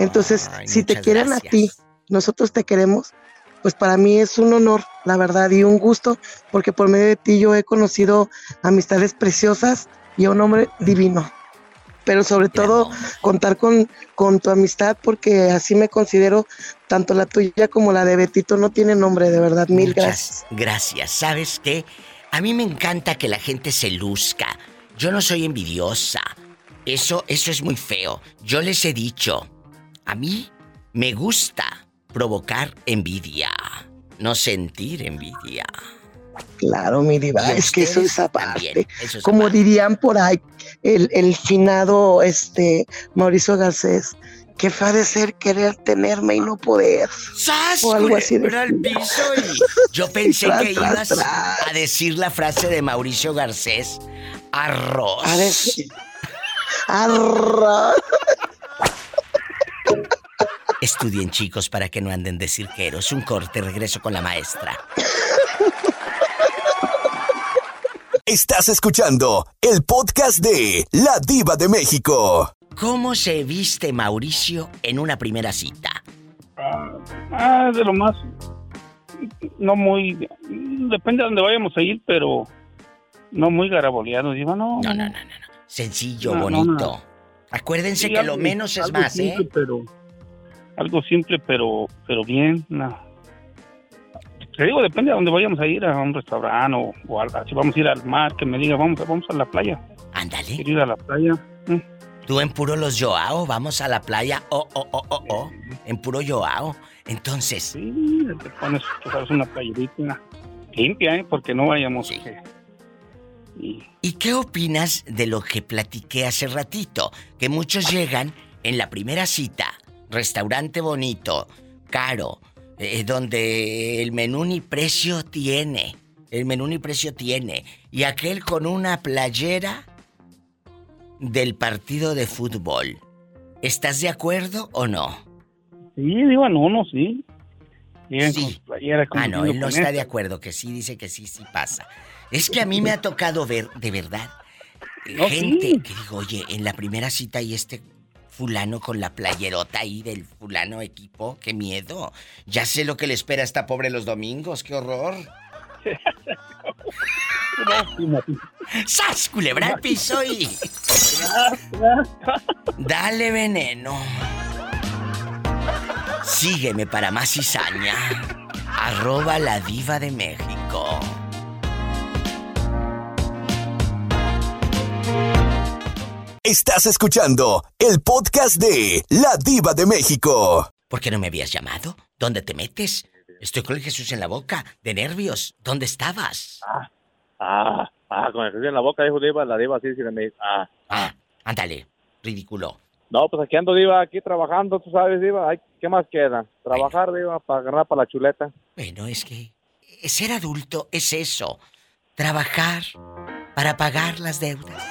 Entonces, Ay, si te quieren gracias. a ti, nosotros te queremos, pues para mí es un honor, la verdad, y un gusto, porque por medio de ti yo he conocido amistades preciosas y a un hombre divino. Pero sobre todo contar con, con tu amistad, porque así me considero, tanto la tuya como la de Betito no tiene nombre, de verdad, mil Muchas gracias. Gracias. ¿Sabes qué? A mí me encanta que la gente se luzca. Yo no soy envidiosa. Eso, eso es muy feo. Yo les he dicho, a mí me gusta provocar envidia, no sentir envidia. Claro, mi diva, es que eso es aparte. Como dirían por ahí, el, el finado este Mauricio Garcés, que fa de ser querer tenerme y no poder. ¡Sas! O algo así de al piso Yo pensé que ibas a decir la frase de Mauricio Garcés. Arroz. A decir... Arroz. Estudien chicos para que no anden de cirqueros. Un corte, regreso con la maestra. Estás escuchando el podcast de La Diva de México. ¿Cómo se viste Mauricio en una primera cita? Ah, de lo más. No muy. Depende de dónde vayamos a ir, pero. No muy garaboleado, digo, no. No, no, no, no. Sencillo, bonito. Acuérdense que lo menos es más, ¿eh? Pero, algo simple, pero, pero bien. No. Te digo, depende de dónde vayamos a ir, a un restaurante o, si vamos a ir al mar, que me diga, vamos, vamos a la playa. Ándale. Ir a la playa. Tú en puro los Joao, vamos a la playa, oh, oh, oh, oh, oh, en puro Joao. Entonces... Sí, te pones, sabes, una playerita limpia, ¿eh? Porque no vayamos... Sí. y... ¿Y qué opinas de lo que platiqué hace ratito? Que muchos llegan en la primera cita, restaurante bonito, caro, eh, donde el menú ni precio tiene, el menú ni precio tiene, y aquel con una playera del partido de fútbol. ¿Estás de acuerdo o no? Sí, digo, no, no, sí. sí. ah, no, él no está de acuerdo, que sí, dice que sí, sí pasa. Es que a mí me ha tocado ver, de verdad, gente que digo, oye, en la primera cita y este fulano con la playerota ahí del fulano equipo, qué miedo. Ya sé lo que le espera a esta pobre los domingos, qué horror. ¡Sas, culebra el piso y... Dale veneno. Sígueme para más cizaña. Arroba la diva de México. Estás escuchando el podcast de La Diva de México. ¿Por qué no me habías llamado? ¿Dónde te metes? Estoy con el Jesús en la boca, de nervios. ¿Dónde estabas? Ah, ah, ah con el Jesús en la boca, dijo Diva, la Diva así, sí, me Ah, ah, ándale, ridículo. No, pues aquí ando, Diva, aquí trabajando, tú sabes, Diva. ¿Qué más queda? Trabajar, Diva, para agarrar para la chuleta. Bueno, es que ser adulto es eso. Trabajar para pagar las deudas.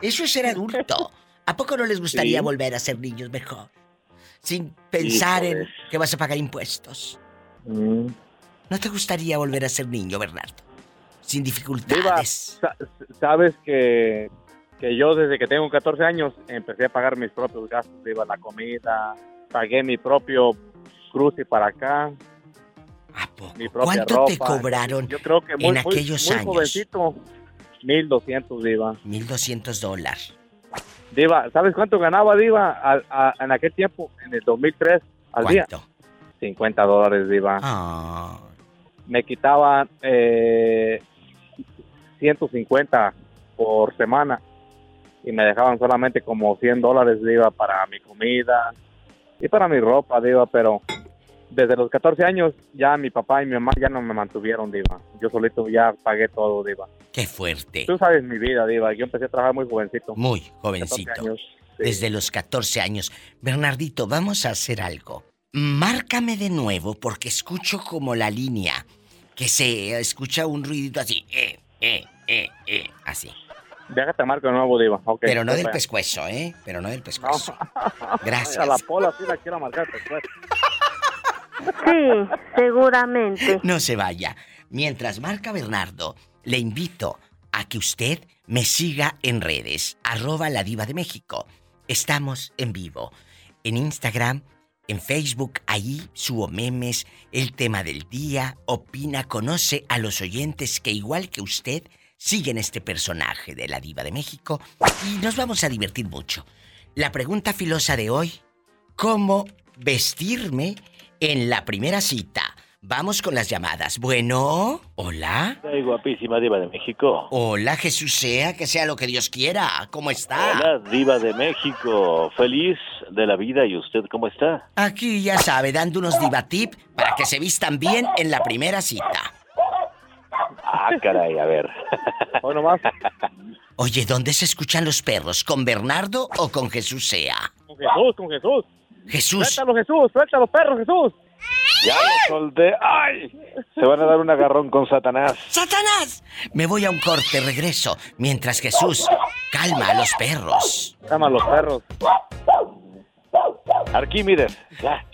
Eso es ser adulto. ¿A poco no les gustaría volver a ser niños mejor? Sin pensar en que vas a pagar impuestos. Mm. ¿No te gustaría volver a ser niño, Bernardo? Sin dificultades. sabes que, que yo desde que tengo 14 años empecé a pagar mis propios gastos, iba la comida, pagué mi propio cruce para acá. ¿A poco? ¿Cuánto te cobraron yo creo que en aquellos muy, muy años? Jovencito, 1200, Diva. 1200 dólares. Diva, ¿sabes cuánto ganaba Diva en aquel tiempo, en el 2003, al ¿Cuánto? día? 50 dólares, Diva. Ah. Me quitaban eh, 150 por semana y me dejaban solamente como 100 dólares, Diva, para mi comida y para mi ropa, Diva, pero desde los 14 años ya mi papá y mi mamá ya no me mantuvieron, Diva. Yo solito ya pagué todo, Diva. Qué fuerte. Tú sabes mi vida, Diva. Yo empecé a trabajar muy jovencito. Muy jovencito. Desde los 14 años. Bernardito, vamos a hacer algo. Márcame de nuevo porque escucho como la línea que se escucha un ruidito así. Eh, eh, eh, eh, así. Déjate marco nuevo, Diva. Pero no del pescuezo, ¿eh? Pero no del pescuezo. Gracias. A la pola sí la quiero marcar el pescuezo. Sí, seguramente. No se vaya. Mientras marca Bernardo, le invito a que usted me siga en redes, arroba la diva de México. Estamos en vivo. En Instagram, en Facebook, ahí subo memes, el tema del día, opina, conoce a los oyentes que igual que usted siguen este personaje de la diva de México y nos vamos a divertir mucho. La pregunta filosa de hoy, ¿cómo vestirme en la primera cita. Vamos con las llamadas. Bueno, hola. Ay, guapísima diva de México. Hola, Jesús sea, que sea lo que Dios quiera. ¿Cómo está? Hola, diva de México. Feliz de la vida. ¿Y usted cómo está? Aquí ya sabe, dando unos diva tip para que se vistan bien en la primera cita. Ah, caray, a ver. Bueno, más. Oye, ¿dónde se escuchan los perros? ¿Con Bernardo o con Jesús sea? Con Jesús, con Jesús. Jesús. Suéltalo, Jesús, suelta los perros, Jesús. Ya lo solté. ¡Ay! Se van a dar un agarrón con Satanás. ¡Satanás! Me voy a un corte, regreso. Mientras Jesús calma a los perros. Calma a los perros. Arquímedes. Ya.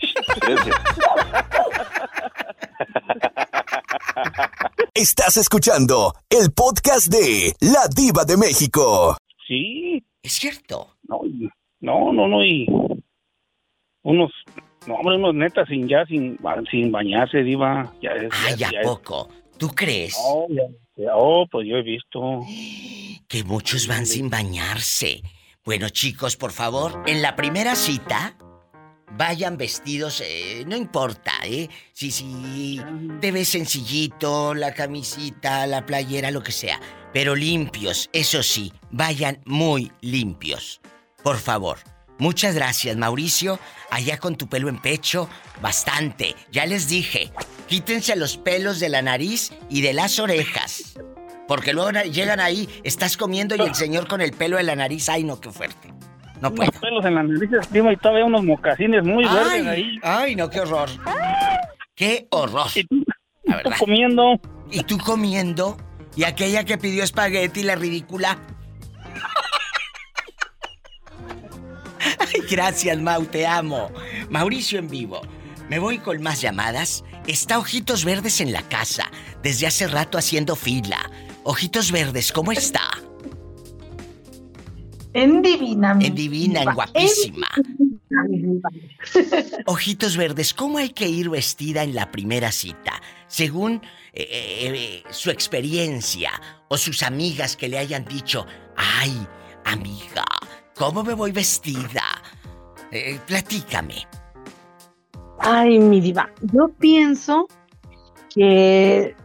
Estás escuchando el podcast de La Diva de México. Sí. Es cierto. No, no, no, no, y unos, no, hombre, unos netas sin ya, sin, sin bañarse, diva. Ya es, Ay, ya, ¿a ya es- poco? ¿Tú crees? No, ya- ya- oh, pues yo he visto. Que muchos van sin bañarse. Bueno, chicos, por favor, en la primera cita, vayan vestidos, eh, no importa, ¿eh? Si, si te ves sencillito, la camisita, la playera, lo que sea. Pero limpios, eso sí, vayan muy limpios. Por favor. Muchas gracias, Mauricio. Allá con tu pelo en pecho, bastante. Ya les dije, quítense los pelos de la nariz y de las orejas. Porque luego llegan ahí, estás comiendo y el señor con el pelo de la nariz, ay no, qué fuerte. No puedo. Unos pelos en las narices, prima, y todavía unos mocasines muy verdes Ay, ahí. ay, no, qué horror. Qué horror. La verdad. comiendo. Y tú comiendo. Y aquella que pidió espagueti, la ridícula. Ay, gracias, Mau, te amo. Mauricio en vivo. Me voy con más llamadas. Está Ojitos Verdes en la casa. Desde hace rato haciendo fila. Ojitos Verdes, ¿cómo está? En divina, En divina, en guapísima. En. Ojitos verdes, ¿cómo hay que ir vestida en la primera cita? Según eh, eh, su experiencia o sus amigas que le hayan dicho, ay, amiga, ¿cómo me voy vestida? Eh, platícame. Ay, mi diva. Yo pienso que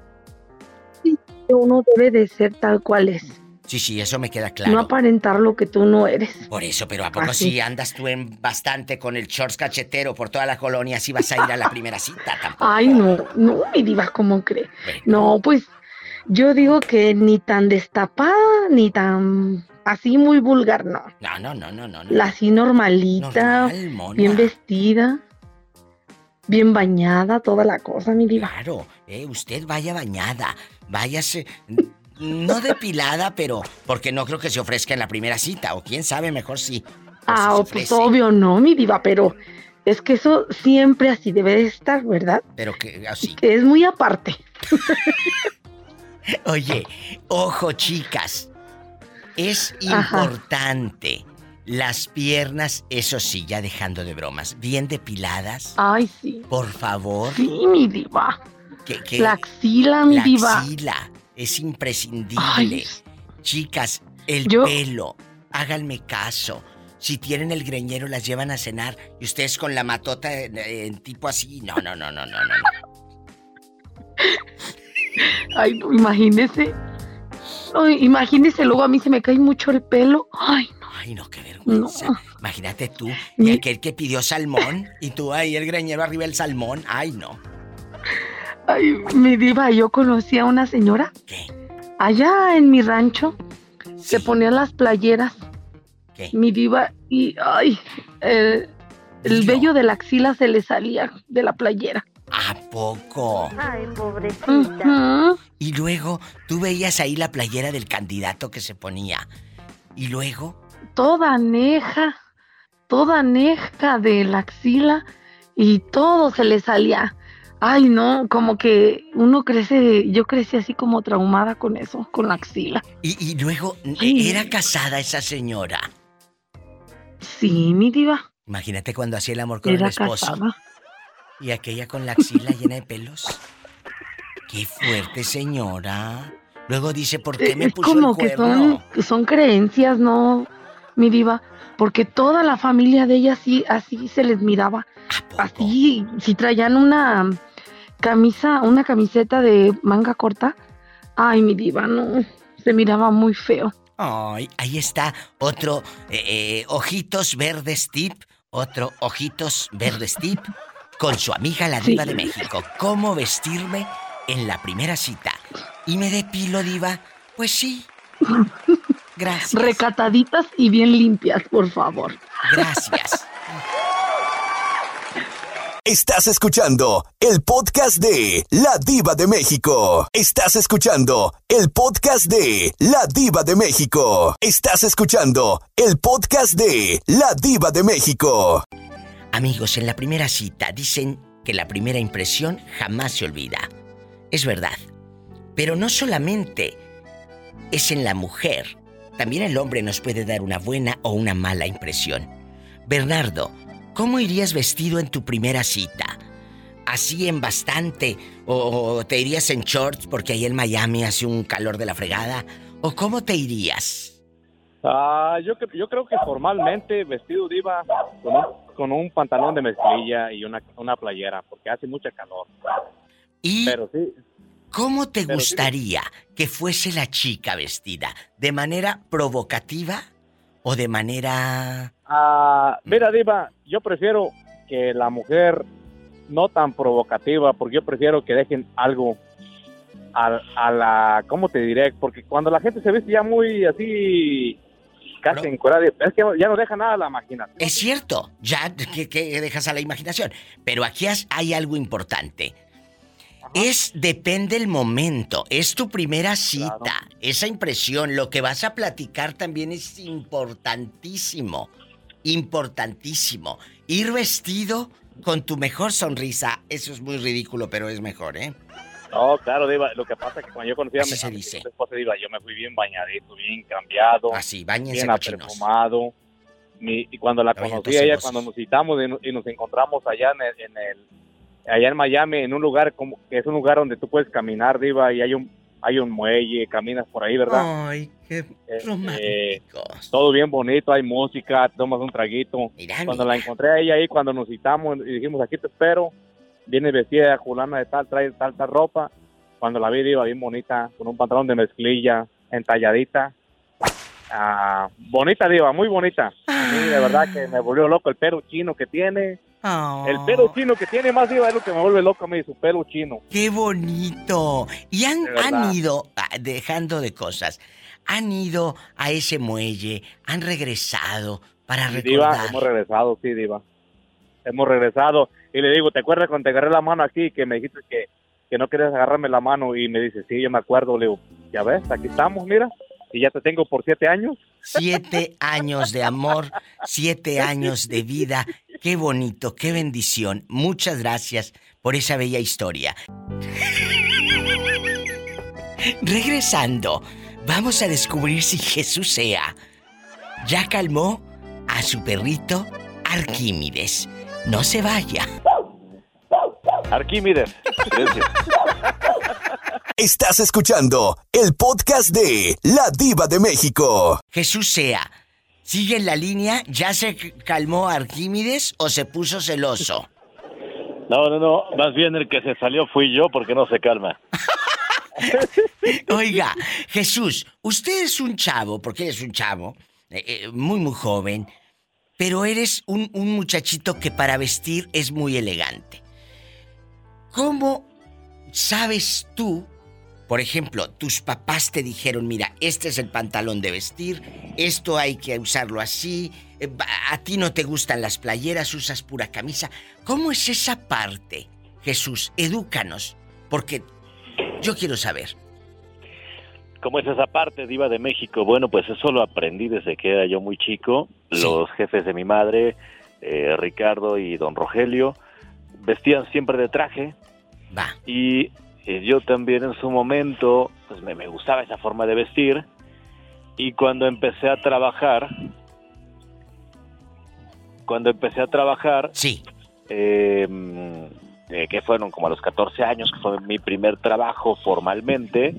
uno debe de ser tal cual es. Sí, sí, eso me queda No claro. aparentar lo que tú no eres. Por eso, pero ¿a poco si andas tú en bastante con el shorts cachetero por toda la colonia, si vas a ir a la primera cita tampoco? Ay, no, no, mi diva, ¿cómo cree? No, pues yo digo que ni tan destapada, ni tan así muy vulgar, no. No, no, no, no, no. no. La así normalita, Normal, bien vestida, bien bañada, toda la cosa, mi diva. Claro, eh, usted vaya bañada, váyase, no depilada, pero porque no creo que se ofrezca en la primera cita, o quién sabe, mejor sí. Ah, pues obvio no, mi diva, pero es que eso siempre así debe de estar, ¿verdad? Pero que así. Que es muy aparte. Oye, ojo, chicas, es Ajá. importante. Las piernas, eso sí, ya dejando de bromas, bien depiladas. Ay, sí. Por favor. Sí, mi diva. Que, que- La axila, mi la diva. axila es imprescindible. Ay. Chicas, el Yo- pelo, háganme caso. Si tienen el greñero, las llevan a cenar y ustedes con la matota en, en tipo así. No, no, no, no, no, no. no. Ay, no, imagínese. Ay, imagínese, luego a mí se me cae mucho el pelo. Ay, Ay, no, qué no. vergüenza. Imagínate tú y aquel que pidió salmón y tú ahí el greñero arriba del salmón. Ay, no. Ay, mi diva, yo conocí a una señora. Allá en mi rancho. Se ponía las playeras. Mi diva, y ay, el vello de la axila se le salía de la playera. ¿A poco? Ay, pobrecita. Y luego tú veías ahí la playera del candidato que se ponía. Y luego, Toda aneja, toda aneja de la axila y todo se le salía. Ay, no, como que uno crece, yo crecí así como traumada con eso, con la axila. y, y luego, ¿era casada esa señora? Sí, mi diva. Imagínate cuando hacía el amor con Era el esposo. casada. Y aquella con la axila llena de pelos. Qué fuerte, señora. Luego dice, ¿por qué me es puso como el que son, que son creencias, ¿no, mi diva? Porque toda la familia de ella sí, así se les miraba. Así, si traían una, camisa, una camiseta de manga corta. Ay, mi diva, no, se miraba muy feo. Ay, ahí está otro eh, eh, ojitos verdes tip, otro ojitos verdes tip con su amiga la diva de México. ¿Cómo vestirme en la primera cita? ¿Y me depilo, diva? Pues sí. Gracias. Recataditas y bien limpias, por favor. Gracias. Estás escuchando el podcast de La Diva de México. Estás escuchando el podcast de La Diva de México. Estás escuchando el podcast de La Diva de México. Amigos, en la primera cita dicen que la primera impresión jamás se olvida. Es verdad. Pero no solamente es en la mujer, también el hombre nos puede dar una buena o una mala impresión. Bernardo, ¿cómo irías vestido en tu primera cita? ¿Así en bastante? ¿O te irías en shorts porque ahí en Miami hace un calor de la fregada? ¿O cómo te irías? Ah, yo, yo creo que formalmente vestido diva con un, con un pantalón de mezclilla y una, una playera porque hace mucha calor. Y Pero sí, ¿Cómo te gustaría que fuese la chica vestida? ¿De manera provocativa o de manera... Ah, mira, Diva, yo prefiero que la mujer no tan provocativa, porque yo prefiero que dejen algo a, a la... ¿Cómo te diré? Porque cuando la gente se viste ya muy así... Casi encuerada, es que ya no deja nada a la imaginación. Es cierto, ya que, que dejas a la imaginación. Pero aquí has- hay algo importante. Es depende el momento, es tu primera cita, esa impresión, lo que vas a platicar también es importantísimo, importantísimo. Ir vestido con tu mejor sonrisa, eso es muy ridículo, pero es mejor, ¿eh? No, claro, Diva, lo que pasa es que cuando yo conocí a Así mi, se a mi dice. esposa, Diva, yo me fui bien bañadito, bien cambiado. Así, báñense, Bien perfumado. Y cuando la conocí a ella, cuando nos citamos y nos encontramos allá en el, en el- allá en Miami, en un lugar como que es un lugar donde tú puedes caminar, Diva, y hay un hay un muelle, caminas por ahí, ¿verdad? Ay, qué Eh, románticos. todo bien bonito, hay música, tomas un traguito. cuando la encontré a ella ahí, cuando nos citamos y dijimos, aquí te espero, viene vestida de fulana de tal, trae tal, tal ropa. Cuando la vi, iba bien bonita, con un pantalón de mezclilla, entalladita. Ah, bonita, diva, muy bonita. A mí, de verdad que me volvió loco el pelo chino que tiene. El pelo chino que tiene más diva es lo que me vuelve loco a mí, su pelo chino. ¡Qué bonito! Y han, han ido, ah, dejando de cosas, han ido a ese muelle, han regresado para Sí, Diva, recordar. hemos regresado, sí, Diva. Hemos regresado. Y le digo, ¿te acuerdas cuando te agarré la mano aquí que me dijiste que, que no querías agarrarme la mano? Y me dice, sí, yo me acuerdo. Le digo, ya ves, aquí estamos, mira. Y ya te tengo por siete años. Siete años de amor, siete años de vida. Qué bonito, qué bendición. Muchas gracias por esa bella historia. Regresando, vamos a descubrir si Jesús sea. Ya calmó a su perrito Arquímedes. No se vaya. Arquímedes. Estás escuchando el podcast de La Diva de México. Jesús sea. ¿Sigue en la línea? ¿Ya se calmó Arquímedes o se puso celoso? No, no, no, más bien el que se salió fui yo porque no se calma. Oiga, Jesús, usted es un chavo, porque eres un chavo, eh, eh, muy, muy joven, pero eres un, un muchachito que para vestir es muy elegante. ¿Cómo sabes tú, por ejemplo, tus papás te dijeron, mira, este es el pantalón de vestir, esto hay que usarlo así, eh, a ti no te gustan las playeras, usas pura camisa? ¿Cómo es esa parte, Jesús? Edúcanos, porque yo quiero saber. ¿Cómo es esa parte, Diva de México? Bueno, pues eso lo aprendí desde que era yo muy chico. Los jefes de mi madre, eh, Ricardo y don Rogelio, vestían siempre de traje. Va. Y eh, yo también en su momento, pues me, me gustaba esa forma de vestir. Y cuando empecé a trabajar, cuando empecé a trabajar, sí. eh, eh, que fueron como a los 14 años, que fue mi primer trabajo formalmente,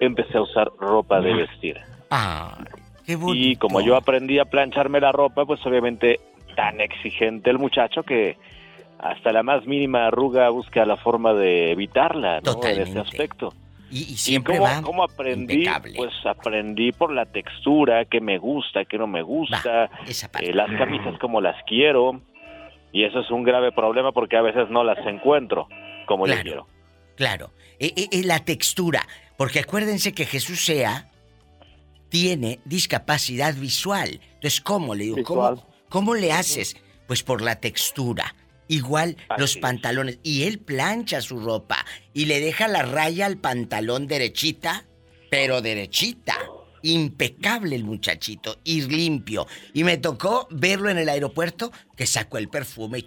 empecé a usar ropa de vestir. Ah, qué Y como yo aprendí a plancharme la ropa, pues obviamente tan exigente el muchacho que hasta la más mínima arruga busca la forma de evitarla, ¿no? En ese aspecto. Y, siempre cómo, aprendí? Pues aprendí por la textura, que me gusta, que no me gusta, eh, las camisas como las quiero, y eso es un grave problema porque a veces no las encuentro como yo quiero. Claro, e, e, e, la textura, porque acuérdense que Jesús sea tiene discapacidad visual. Entonces, ¿cómo le digo? ¿Cómo, ¿Cómo le haces? Pues por la textura. Igual los pantalones. Y él plancha su ropa y le deja la raya al pantalón derechita, pero derechita. Impecable el muchachito, ir limpio. Y me tocó verlo en el aeropuerto que sacó el perfume.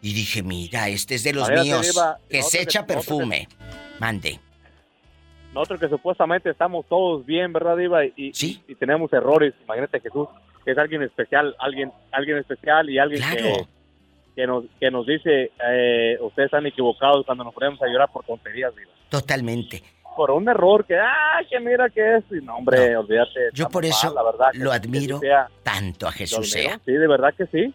Y dije, mira, este es de los míos, que se echa perfume. Mande. Nosotros que supuestamente estamos todos bien, ¿verdad, Diva? Y, y, tenemos errores. Imagínate Jesús, que es alguien especial, alguien, alguien especial y alguien que que nos, que nos dice, eh, ustedes están equivocados cuando nos ponemos a llorar por tonterías, Totalmente. Por un error que, ah, que mira que es, y no, hombre, olvídate. Yo por eso lo admiro tanto a Jesús sea. Sí, de verdad que sí.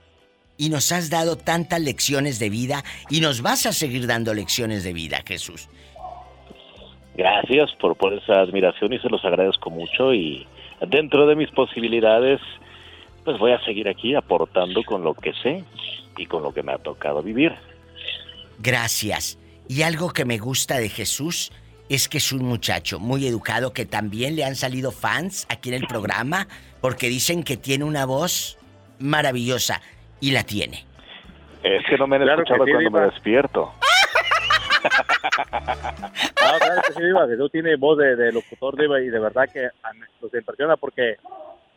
Y nos has dado tantas lecciones de vida y nos vas a seguir dando lecciones de vida, Jesús. Gracias por, por esa admiración y se los agradezco mucho y dentro de mis posibilidades, pues voy a seguir aquí aportando con lo que sé y con lo que me ha tocado vivir. Gracias. Y algo que me gusta de Jesús es que es un muchacho muy educado que también le han salido fans aquí en el programa porque dicen que tiene una voz maravillosa y la tiene. Es que no me han escuchado cuando me despierto. no, claro que sí, Diva, que tú tienes voz de, locutor, Diva, y de verdad que nos impresiona porque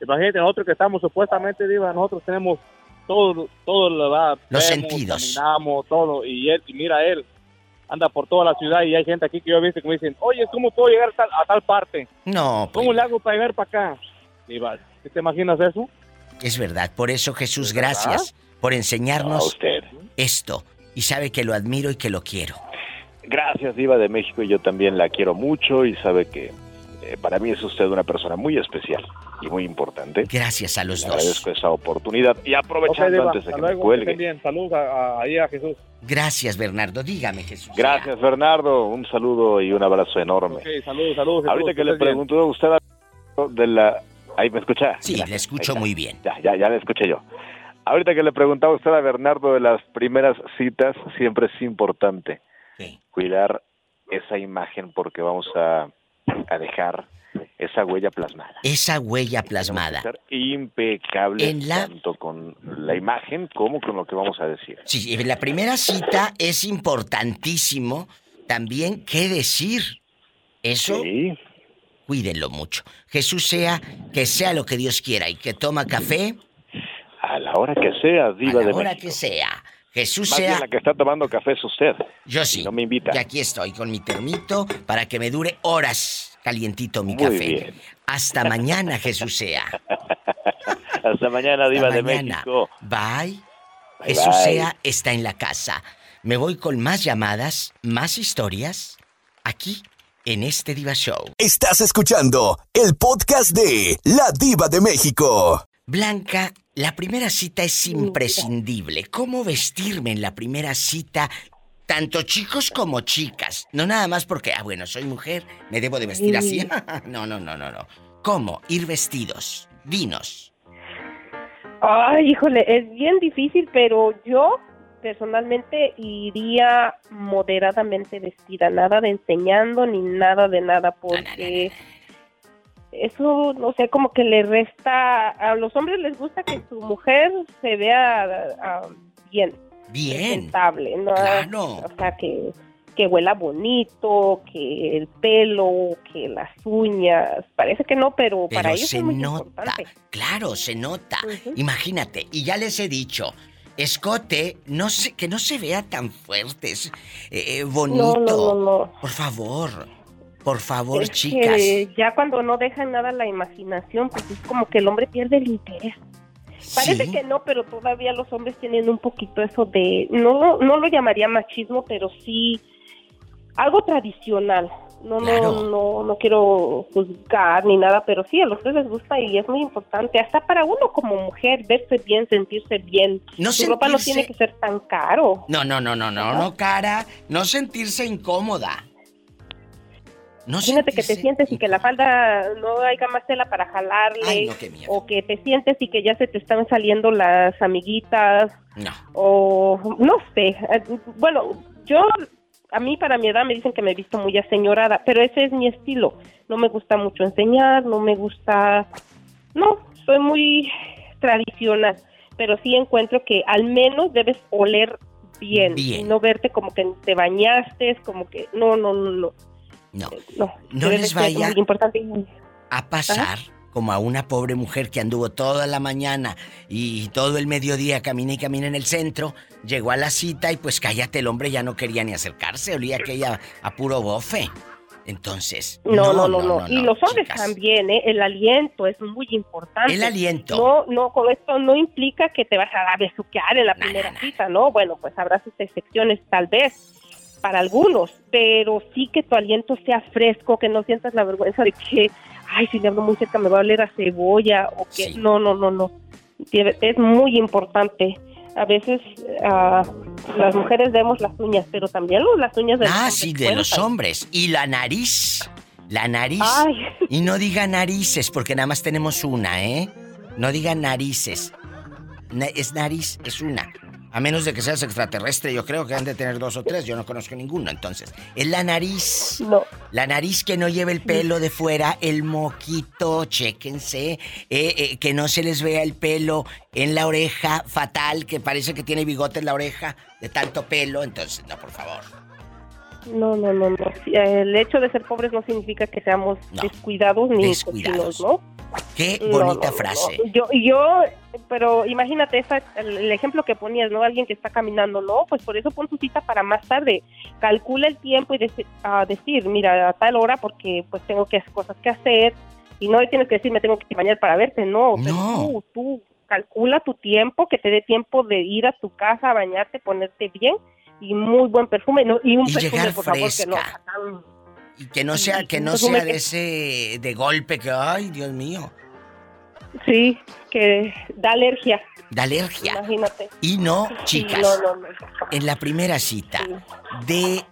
imagínate, nosotros que estamos supuestamente, Diva, nosotros tenemos todo, todo lo va. Los sentidos. Caminamos, todo. Y él, y mira, él anda por toda la ciudad y hay gente aquí que yo he visto que me dicen, oye, ¿cómo puedo llegar a tal, parte? No. ¿Cómo pues. le hago para llegar para acá? Y ¿te imaginas eso? Es verdad, por eso Jesús, gracias por enseñarnos esto. Y sabe que lo admiro y que lo quiero. Gracias, Diva de México, y yo también la quiero mucho y sabe que eh, para mí es usted una persona muy especial y muy importante. Gracias a los dos. Agradezco esa oportunidad y aprovechando antes de que me cuelgue. Bien. Ahí a, Jesús. Gracias, Bernardo. Dígame, Jesús. Gracias, Bernardo. Un saludo y un abrazo enorme. saludos, saludos. Ahorita que le pregunto a usted de la... ¿Ahí me escucha? Sí, le escucho muy bien. Ya, ya, ya le escuché yo. Ahorita que le preguntaba a usted a Bernardo de las primeras citas, siempre es importante cuidar esa imagen porque vamos a a dejar esa huella plasmada. Esa huella plasmada. impecable tanto con la imagen como con lo que vamos a decir. Sí, en la primera cita es importantísimo también qué decir. Eso sí. cuídenlo mucho. Jesús sea que sea lo que Dios quiera y que toma café a la hora que sea, diva a la hora que sea. Jesús Más sea. Bien la que está tomando café es usted. Yo sí. no me invita. Y aquí estoy con mi termito para que me dure horas calientito mi café. Hasta mañana, Jesús sea. Hasta mañana, Diva de México. Bye. Jesús sea está en la casa. Me voy con más llamadas, más historias, aquí en este Diva Show. Estás escuchando el podcast de La Diva de México. Blanca, la primera cita es imprescindible. ¿Cómo vestirme en la primera cita? Tanto chicos como chicas. No nada más porque, ah, bueno, soy mujer, me debo de vestir así. no, no, no, no, no. ¿Cómo ir vestidos? Dinos. Ay, híjole, es bien difícil, pero yo personalmente iría moderadamente vestida, nada de enseñando ni nada de nada, porque eso, no sé, como que le resta, a los hombres les gusta que su mujer se vea ah, bien. Bien. ¿no? O sea, que, que huela bonito, que el pelo, que las uñas. Parece que no, pero, para ellos es muy nota. Claro, se nota. Imagínate, y ya les he dicho, escote, no sé, que no se vea tan fuerte, eh, bonito. No, no, no, Por favor. Por favor, chicas. ya cuando no dejan nada la imaginación, pues es como que el hombre pierde el interés. Parece que no, pero todavía los hombres tienen un poquito eso de, no, no lo llamaría machismo, pero sí algo tradicional. No, no, no, no quiero juzgar ni nada, pero sí, a los tres les gusta y es muy importante, hasta para uno como mujer, verse bien, sentirse bien. No Su ropa no tiene que ser tan caro. No, no, no, no, no, no, cara, no sentirse incómoda. No Imagínate que te sientes y que la falda no haya más tela para jalarle. o que te sientes y que ya se te están saliendo las amiguitas. No. O no sé. Bueno, yo, a mí para mi edad me dicen que me he visto muy aseñorada, pero ese es mi estilo. No me gusta mucho enseñar, no me gusta. No, soy muy tradicional. Pero sí encuentro que al menos debes oler bien, Bien. y no verte como que te bañaste, como que no, no, no, no. No, no, les vaya importante. a pasar como a una pobre mujer que anduvo toda la mañana y todo el mediodía camina y camina en el centro, llegó a la cita y pues cállate, el hombre ya no quería ni acercarse, olía aquella a puro bofe. Entonces, No, no, no, no. y los hombres también, ¿eh? El aliento es muy importante. El aliento. No, no, con esto no implica que te vas a besuquear en la primera cita, ¿no? Bueno, pues habrá sus excepciones tal vez para algunos, pero sí que tu aliento sea fresco, que no sientas la vergüenza de que, ay, si le hablo muy cerca me va a oler a cebolla, o que, no, no, no, no. Es muy importante. A veces ah, las mujeres vemos las uñas, pero también las uñas de los Ah, hombres sí, de los hombres. Y la nariz. La nariz. Ay. Y no diga narices, porque nada más tenemos una, ¿eh? No diga narices. Na- es nariz, es una. A menos de que seas extraterrestre, yo creo que han de tener dos o tres. Yo no conozco ninguno, entonces. Es la nariz. No. La nariz que no lleve el pelo de fuera, el moquito, chéquense. eh, eh, que no se les vea el pelo en la oreja, fatal, que parece que tiene bigote en la oreja de tanto pelo. Entonces, no, por favor. No, no, no, no. El hecho de ser pobres no significa que seamos descuidados ni Descuidados. cochinos, ¿no? Qué No, bonita no, no, frase. no. Yo, yo, pero imagínate esa, el, el ejemplo que ponías, ¿no? Alguien que está caminando, no, pues por eso pon tu cita para más tarde. Calcula el tiempo y deci- a decir, mira, a tal hora porque pues tengo que cosas que hacer y no tienes que decir me tengo que bañar para verte, no. pero Tú, tú calcula tu tiempo, que te dé tiempo de ir a tu casa a bañarte, ponerte bien y muy buen perfume no, y un Y perfume llegar por favor que no fresca. Y que no sea, que no sea de ese de golpe que, ay, Dios mío, Sí, que da alergia. da alergia. Imagínate. Y no, Sí, chicas, no, no, no. en la primera cita, de,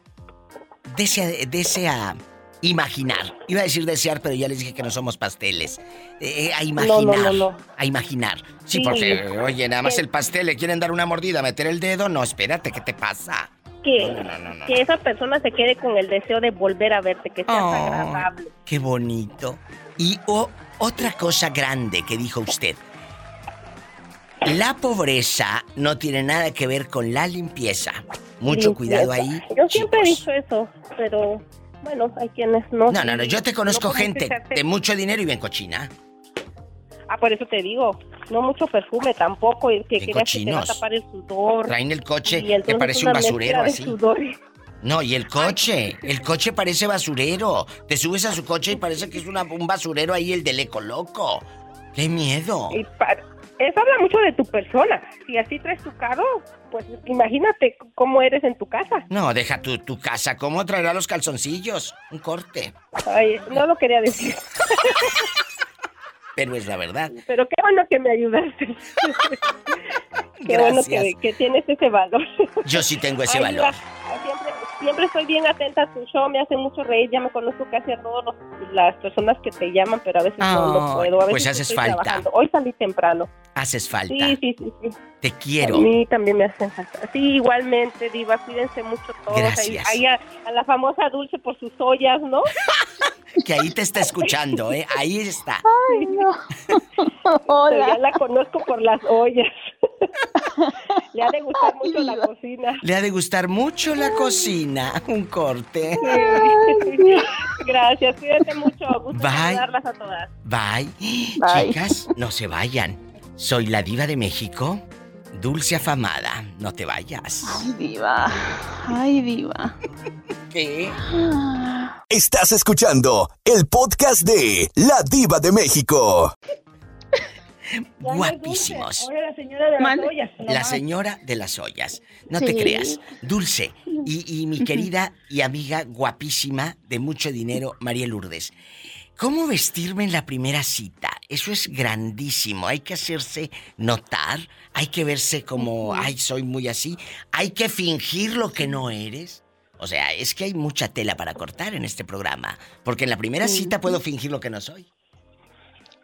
desea, desea imaginar. Iba a decir desear, pero ya les dije que no somos pasteles. Eh, eh, a imaginar. No, no, no, no. A imaginar. Sí, Sí. porque, oye, nada más Que- el pastel, le quieren dar una mordida, meter el dedo. No, espérate, ¿qué te pasa? que, que esa persona se quede con el deseo de volver a verte, que seas Oh. agradable. Qué bonito. Y o- otra cosa grande que dijo usted. La pobreza no tiene nada que ver con la limpieza. Mucho Limpieza. cuidado ahí. Yo siempre he dicho eso, pero bueno, hay quienes no. No, no, no, yo te conozco No pueden gente de mucho dinero y bien cochina. Ah, por eso te digo, no mucho perfume tampoco, y que creas que te va a cochinos. tapar el sudor. Traen el coche y que parece un basurero así. sudor. No, y el coche, el coche parece basurero. Te subes a su coche y parece que es una- un basurero ahí el del eco loco. ¡Qué miedo! Y pa- Eso habla mucho de tu persona. Si así traes tu carro, pues imagínate cómo eres en tu casa. No, deja tu, tu casa. ¿Cómo traerá los calzoncillos? Un corte. Ay, no lo quería decir, Pero es la verdad. pero qué bueno que me ayudaste. qué bueno que, que tienes ese valor. Yo sí tengo ese valor. Siempre, siempre estoy bien atenta a tu show, me hace mucho reír, ya me conozco casi a todas las personas que te llaman, pero a veces no, puedo. A veces pues haces estoy falta. trabajando. Hoy salí temprano. Haces falta. Sí, sí, sí, sí. Te quiero. A mí también me hacen falta. Sí, igualmente, Diva, cuídense mucho todos. Gracias. Ahí, ahí a, a la famosa Dulce por sus ollas, ¿no? Que ahí te está escuchando, ¿eh? Ahí está. Ay, no. Hola. Ya la conozco por las ollas. Le ha de gustar mucho la cocina. Le ha de gustar mucho la cocina. Un corte. Gracias, cuídate mucho. Gusto Bye. saludarlas a todas. Bye. Bye. Chicas, no se vayan. Soy la diva de México, dulce afamada. No te vayas. Ay, diva. Ay, diva. ¿Qué? Estás escuchando el podcast de La Diva de México. guapísimos. Ahora la señora de las ollas. La señora de las ollas. No Sí. te creas. Dulce. Y, y mi querida y amiga guapísima de mucho dinero, María Lourdes. ¿Cómo vestirme en la primera cita? Eso es grandísimo. Hay que hacerse notar. Hay que verse como, ay, soy muy así. Hay que fingir lo que no eres. O sea, es que hay mucha tela para cortar en este programa. Porque en la primera cita puedo fingir lo que no soy.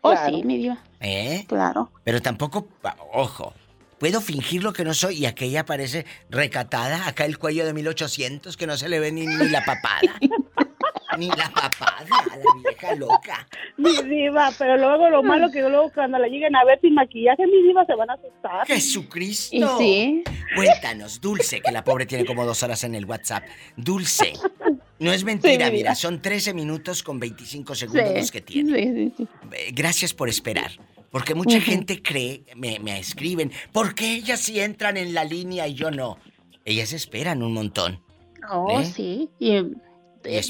Oh, sí, mi diva. ¿Eh? Claro. Pero tampoco, ojo, puedo fingir lo que no soy y aquella parece recatada, acá el cuello de 1800 que no se le ve ni, ni la papada. ni la papada, la vieja loca. Mi diva, pero luego lo malo que luego cuando la lleguen a ver sin maquillaje, mi diva se van a asustar. Jesucristo. Y sí. Cuéntanos, Dulce, que la pobre tiene como dos horas en el WhatsApp. Dulce, no es mentira, Sí, mira, son 13 minutos con 25 segundos los que tiene. Sí, sí, sí. Eh, Gracias por esperar. Porque mucha gente cree, me, me escriben, ¿por qué ellas sí entran en la línea y yo no? Ellas esperan un montón. Oh, ¿Eh? sí. Y.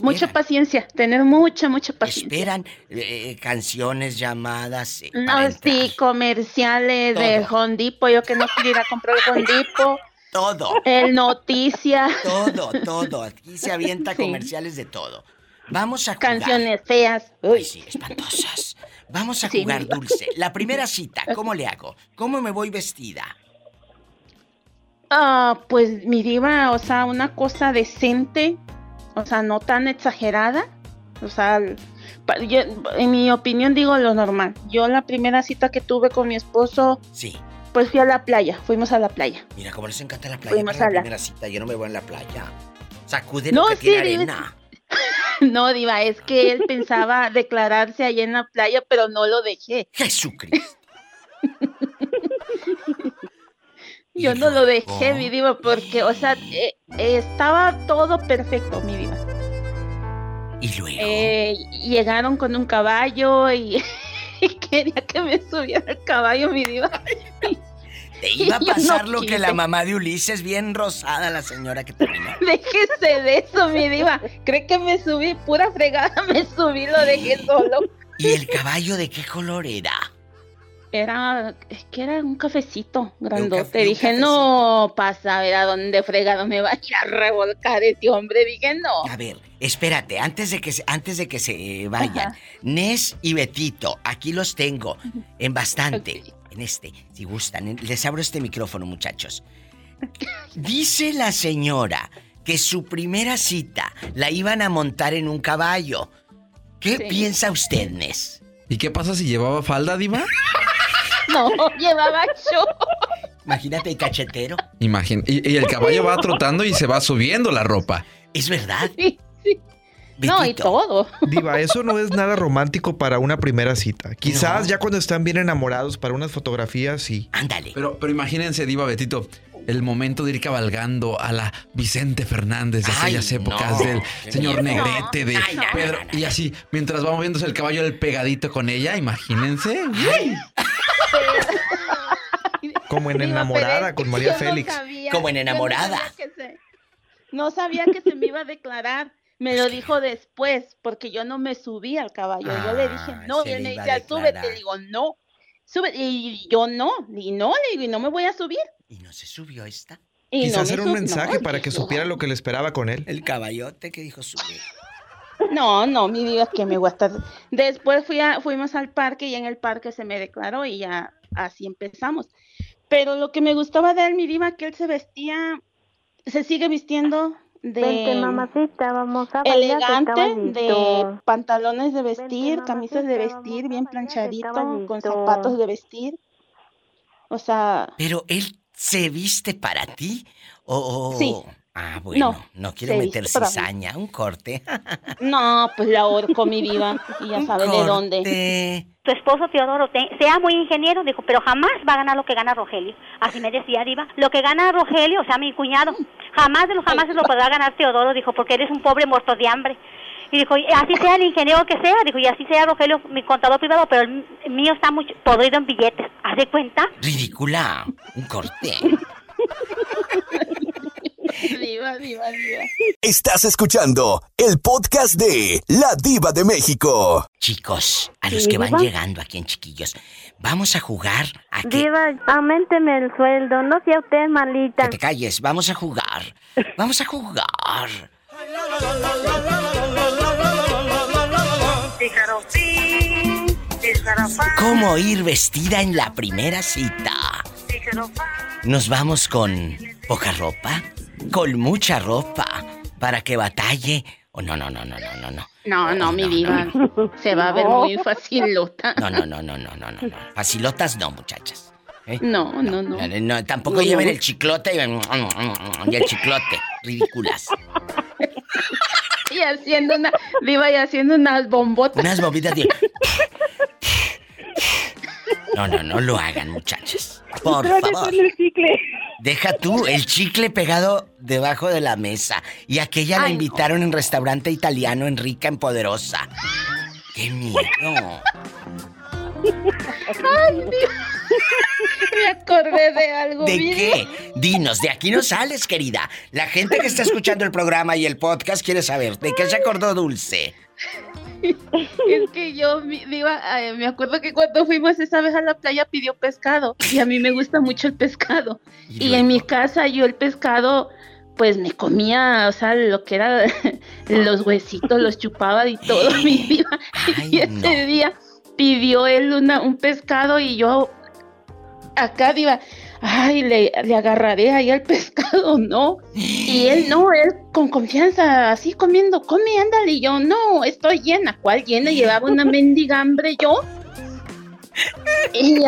mucha paciencia, tener mucha, mucha paciencia. Esperan eh, canciones, llamadas. eh, No, sí, comerciales de Hondipo, yo que no quiero ir a comprar Hondipo. Todo. El noticia. Todo, todo. Aquí se avienta Sí. comerciales de todo. Vamos a jugar. Canciones feas. Ay, sí, espantosas. Vamos a Sí, jugar. Dulce. La primera cita, ¿cómo le hago? ¿Cómo me voy vestida? Ah, pues mi diva, o sea, una cosa decente, o sea, no tan exagerada. O sea, yo, en mi opinión digo lo normal. Yo la primera cita que tuve con mi esposo, Sí. pues fui a la playa, fuimos a la playa. Mira, como les encanta la playa Fuimos a la la- primera cita. Yo no me voy en la playa. Sacude No, que sí, tiene diva, arena. No, diva, es que él pensaba declararse allá en la playa, pero no lo dejé. Jesucristo. Yo no lo dejé, mi diva, porque, o sea, eh, eh, estaba todo perfecto, mi diva. Y luego. Eh, llegaron con un caballo y, y quería que me subiera al caballo, mi diva. Te iba a no pasar lo que la mamá de Ulises, bien rosada la señora que terminó. Déjese de eso, mi diva. Cree que me subí, pura fregada, me subí, lo dejé solo. ¿Y el caballo de qué color era? Era, es que era un cafecito grandote. café- un Dije, no pasa a ver a dónde fregado me va a ir a revolcar ese hombre. Dije, no. A ver, espérate, antes de que se, antes de que se vayan. Ajá. Nes y Betito, aquí los tengo. En bastante. En este, si gustan. En- Les abro este micrófono, muchachos. Dice la señora que su primera cita la iban a montar en un caballo. ¿Qué piensa usted, Nes? ¿Y qué pasa si llevaba falda, Diva? No, llevaba yo. Imagínate el cachetero. Imagina. Y, y el caballo va trotando y se va subiendo la ropa. Es verdad. No, y todo. Diva, eso no es nada romántico para una primera cita. Quizás ya cuando están bien enamorados para unas fotografías, sí. Ándale. Pero, pero imagínense, Diva Betito, el momento de ir cabalgando a la Vicente Fernández de Ay, aquellas épocas no. del señor. Negrete, de Ay, no, Pedro. Y así, mientras va moviéndose el caballo, el pegadito con ella, imagínense. Como en enamorada con María yo no Félix. sabía- Como en no enamorada. sabía que se- No sabía que se me iba a declarar. Me lo dijo después, porque yo no me subí al caballo. yo le dije Ah, no, y él me decía, súbete. Digo, no. Sube. Y yo no, y no, le digo, y no me voy a subir. ¿Y no se subió esta? Y no Quizás me era un mensaje no, para que supiera lo que le esperaba con él. El caballote que dijo subir. No, no, mi vida que me voy a estar. Después fui a- fuimos al parque y en el parque se me declaró y ya así empezamos. Pero lo que me gustaba de él, mi diva, que él se vestía, se sigue vistiendo de Vente, mamacita, vamos a bailar, elegante, de pantalones de vestir, camisas de vestir, bien planchadito, con zapatos de vestir. O sea, Pero él se viste para ti o, o- Sí. Ah, bueno, no, No, quiere se viste meter mí. cizaña, un corte. no, pues la ahorco mi diva y ya sabe de dónde. Tu esposo Teodoro te- sea muy ingeniero, dijo, pero jamás va a ganar lo que gana Rogelio. Así me decía Diva. Lo que gana Rogelio, o sea, mi cuñado, jamás de los jamás lo podrá ganar Teodoro, dijo, porque eres un pobre muerto de hambre. Y dijo, así sea el ingeniero que sea, dijo, y así sea Rogelio, mi contador privado, pero el mío está muy podrido en billetes. ¿Haz de cuenta? Ridícula, un corte. Diva, diva, diva. Estás escuchando el podcast de La Diva de México. Chicos, a los que van llegando aquí en Chiquillos, Vamos a jugar a que... Diva, aumenteme el sueldo, no sea usted malita. Que te calles, vamos a jugar. Vamos a jugar. ¿Cómo ir vestida en la primera cita? Nos vamos con poca ropa, con mucha ropa, para que batalle. Oh, no, no, no, no, no, no, no. No, no, mi diva. Se va a ver muy facilota. No, no, no, no, no, no, no. no. Facilotas no, muchachas. ¿Eh? No, no, no. No, no, tampoco lleven el chiclote y, y el chiclote. Ridículas. Y haciendo una. Diva, y haciendo unas bombotas. Unas bombitas de. No, no, no lo hagan, muchachas. Por favor. el chicle. Deja tú el chicle pegado debajo de la mesa. Y aquella la invitaron en restaurante italiano en rica, en poderosa. ¡Qué miedo! Ay, Dios. Me acordé de algo. ¿De qué? Dinos, de aquí no sales, querida. La gente que está escuchando el programa y el podcast quiere saber de qué se acordó Dulce. Es que yo, Diva, eh, me acuerdo que cuando fuimos esa vez a la playa pidió pescado. Y a mí me gusta mucho el pescado. Y, en mi casa yo el pescado, pues me comía, o sea, lo que era los huesitos, los chupaba y todo, mi Diva. y ese día pidió él una, un pescado y yo acá Diva, ay, le, agarraré ahí al pescado, ¿no? Y él no, él con confianza, así comiendo, come, ándale, y yo, no, estoy llena, ¿cuál llena? Llevaba una mendiga hambre yo. Y,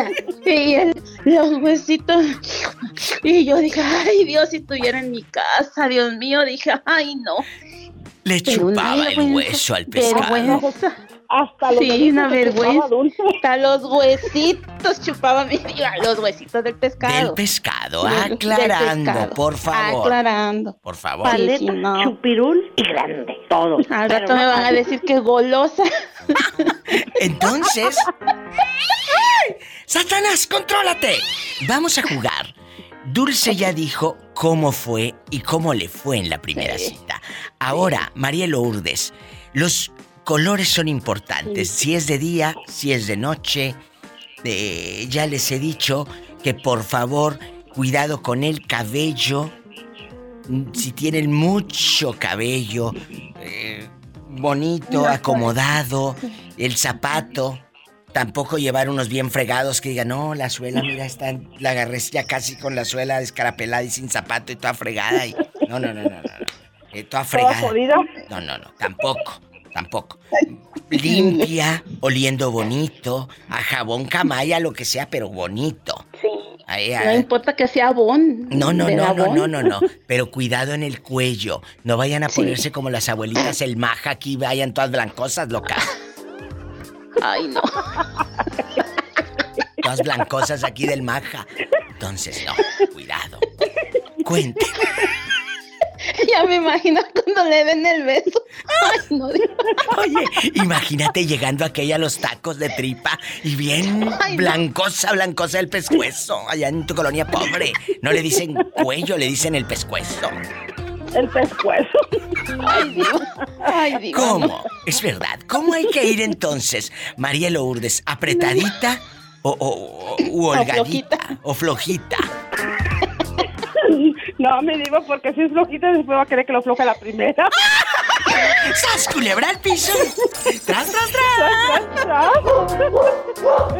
y él, los huesitos, y yo dije, ay, Dios, si estuviera en mi casa, Dios mío, dije, ay, no. Le chupaba el hueso al pescado. vergüenza. Hasta los Sí, huesitos una vergüenza. Hasta los huesitos chupaba mi los huesitos del pescado. Del pescado, Del- del aclarando, pescado. por favor. Aclarando. Por favor. Sí, no. chupirul y grande, todo. Al rato me van a decir que golosa. Entonces. ¡Satanás, contrólate! Vamos a jugar. Dulce ya dijo cómo fue y cómo le fue en la primera cita. Ahora, María Lourdes, los colores son importantes. Si es de día, si es de noche. Eh, ya les he dicho que por favor, cuidado con el cabello. Si tienen mucho cabello, eh, bonito, acomodado, el zapato. Tampoco llevar unos bien fregados que digan, no, la suela, mira, está, la agarré ya casi con la suela descarapelada y sin zapato y toda fregada. Y... No, no, no, no, no. no. Eh, toda fregada. jodida? No, no, no, tampoco, tampoco. Limpia, oliendo bonito, a jabón camaya, lo que sea, pero bonito. Sí. Ahí, No importa que sea bon. no, no, no, no, no, no, no. Pero cuidado en el cuello. No vayan a Sí. ponerse como las abuelitas el maja aquí, vayan todas blancosas, loca. Ay, no. Todas blancosas aquí del maja. Entonces, no, cuidado. Cuente. Ya me imagino cuando le den el beso. Ay, no. Oye, imagínate llegando aquella a los tacos de tripa y bien blancosa, blancosa el pescuezo. Allá en tu colonia pobre. No le dicen cuello, le dicen el pescuezo. El pescuezo. Ay, Dios. Ay, Dios. ¿Cómo? Es verdad. ¿Cómo hay que ir entonces, María Lourdes? ¿Apretadita o, o- o- u holgadita? ¿O flojita? No, me digo porque si es flojita después va a querer que lo floje la primera. ¡Sas, culebra al piso! ¡Tras, tras, tras!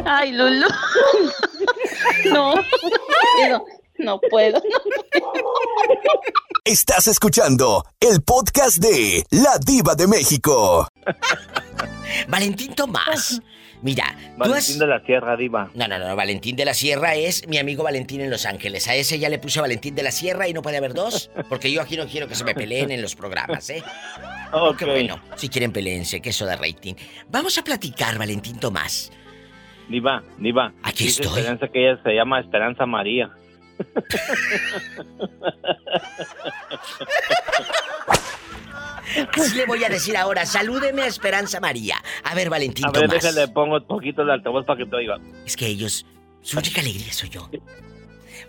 Ay, Lulu. No. Digo, no puedo. No Estás escuchando el podcast de La Diva de México. Valentín Tomás. Mira, has... Valentín de la Sierra, Diva. No, no, no, Valentín de la Sierra es mi amigo Valentín en Los Ángeles. A ese ya le puse Valentín de la Sierra y no puede haber dos, porque yo aquí no quiero que se me peleen en los programas, ¿eh? Ok. Qué bueno, si quieren peleense, que eso da rating. Vamos a platicar, Valentín Tomás. Diva, Diva. Aquí Dice estoy. Esperanza que ella se llama Esperanza María. Así le voy a decir ahora, salúdeme a Esperanza María. A ver, Valentín A ver, Tomás. déjale, pongo un poquito de altavoz para que te oiga. Es que ellos, su única alegría soy yo.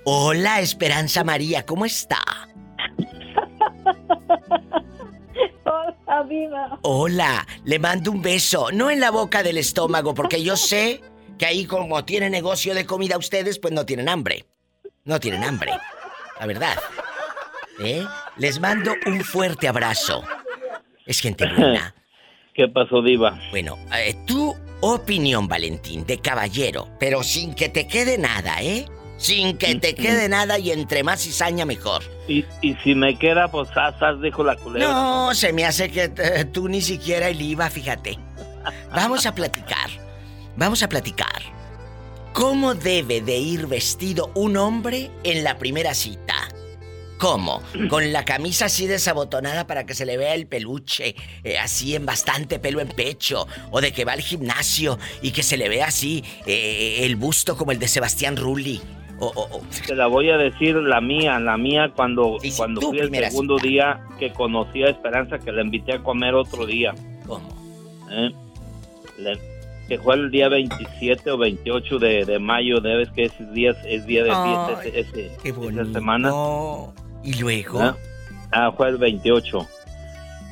Hola, Esperanza María, ¿cómo está? Hola, viva. Hola, le mando un beso, no en la boca del estómago, porque yo sé Que ahí como tiene negocio de comida ustedes, pues no tienen hambre. No tienen hambre. La verdad. ¿Eh? Les mando un fuerte abrazo. Es gente buena. ¿Qué pasó, Diva? Bueno, eh, tu opinión, Valentín, de caballero, pero sin que te quede nada, ¿eh? Sin que te quede nada y entre más cizaña mejor. Y, y si me queda, pues asas, dijo la culebra. No, se me hace que eh, tú ni siquiera el IVA, fíjate. Vamos a platicar. Vamos a platicar. ¿Cómo debe de ir vestido un hombre en la primera cita? ¿Cómo? Con la camisa así desabotonada para que se le vea el peluche, eh, así en bastante pelo en pecho, o de que va al gimnasio y que se le vea así eh, el busto como el de Sebastián Rulli. O, Te la voy a decir la mía, la mía cuando, cuando fui el segundo día que conocí a Esperanza, que la invité a comer otro día. ¿Cómo? ¿Eh? Que fue el día 27 o 28 de, de mayo, debes que ese día es día de fiesta ese, esa semana. ¿Y luego? ¿Ah? ah, fue el 28.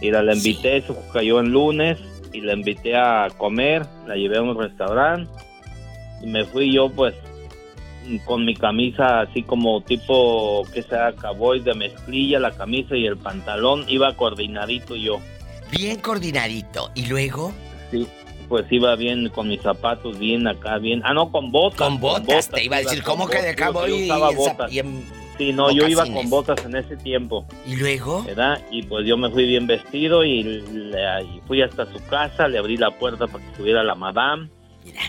Y la, invité, eso cayó en lunes, y la invité a comer, la llevé a un restaurante, y me fui yo pues con mi camisa así como tipo, que sea, cowboy de mezclilla, la camisa y el pantalón, iba coordinadito yo. Bien coordinadito. ¿Y luego? Sí, pues iba bien con mis zapatos, bien acá, bien. Ah, no, con botas. Con botas, te iba a decir, ¿cómo que de cowboy y, Sí, no, yo iba con botas en ese tiempo. ¿Y luego? ¿Verdad? Y pues yo me fui bien vestido y, fui hasta su casa, le abrí la puerta para que estuviera la madame.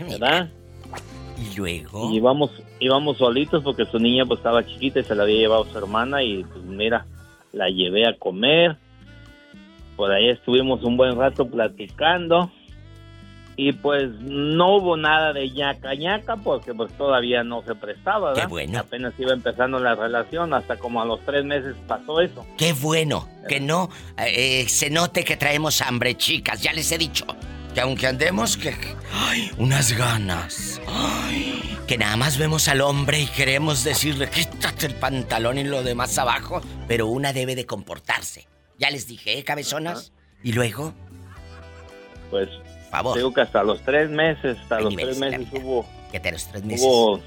¿Verdad? ¿Y luego? Y íbamos, íbamos solitos porque su niña pues estaba chiquita y se la había llevado su hermana y pues mira, la llevé a comer. Por ahí estuvimos un buen rato platicando y pues no hubo nada de ñaca ñaca porque pues todavía no se prestaba, ¿verdad? Qué bueno. Apenas iba empezando la relación, hasta como a los tres meses pasó eso. Qué bueno, que no eh, se note que traemos hambre, chicas, ya les he dicho. Que aunque andemos que... ¡Ay! Unas ganas. ¡Ay! Que nada más vemos al hombre y queremos decirle, quítate el pantalón y lo demás abajo, pero una debe de comportarse. Ya les dije, ¿eh, cabezonas? ¿Y luego? Pues Digo que hasta los tres meses, hasta los tres meses hubo. Que te los tres meses. Hubo.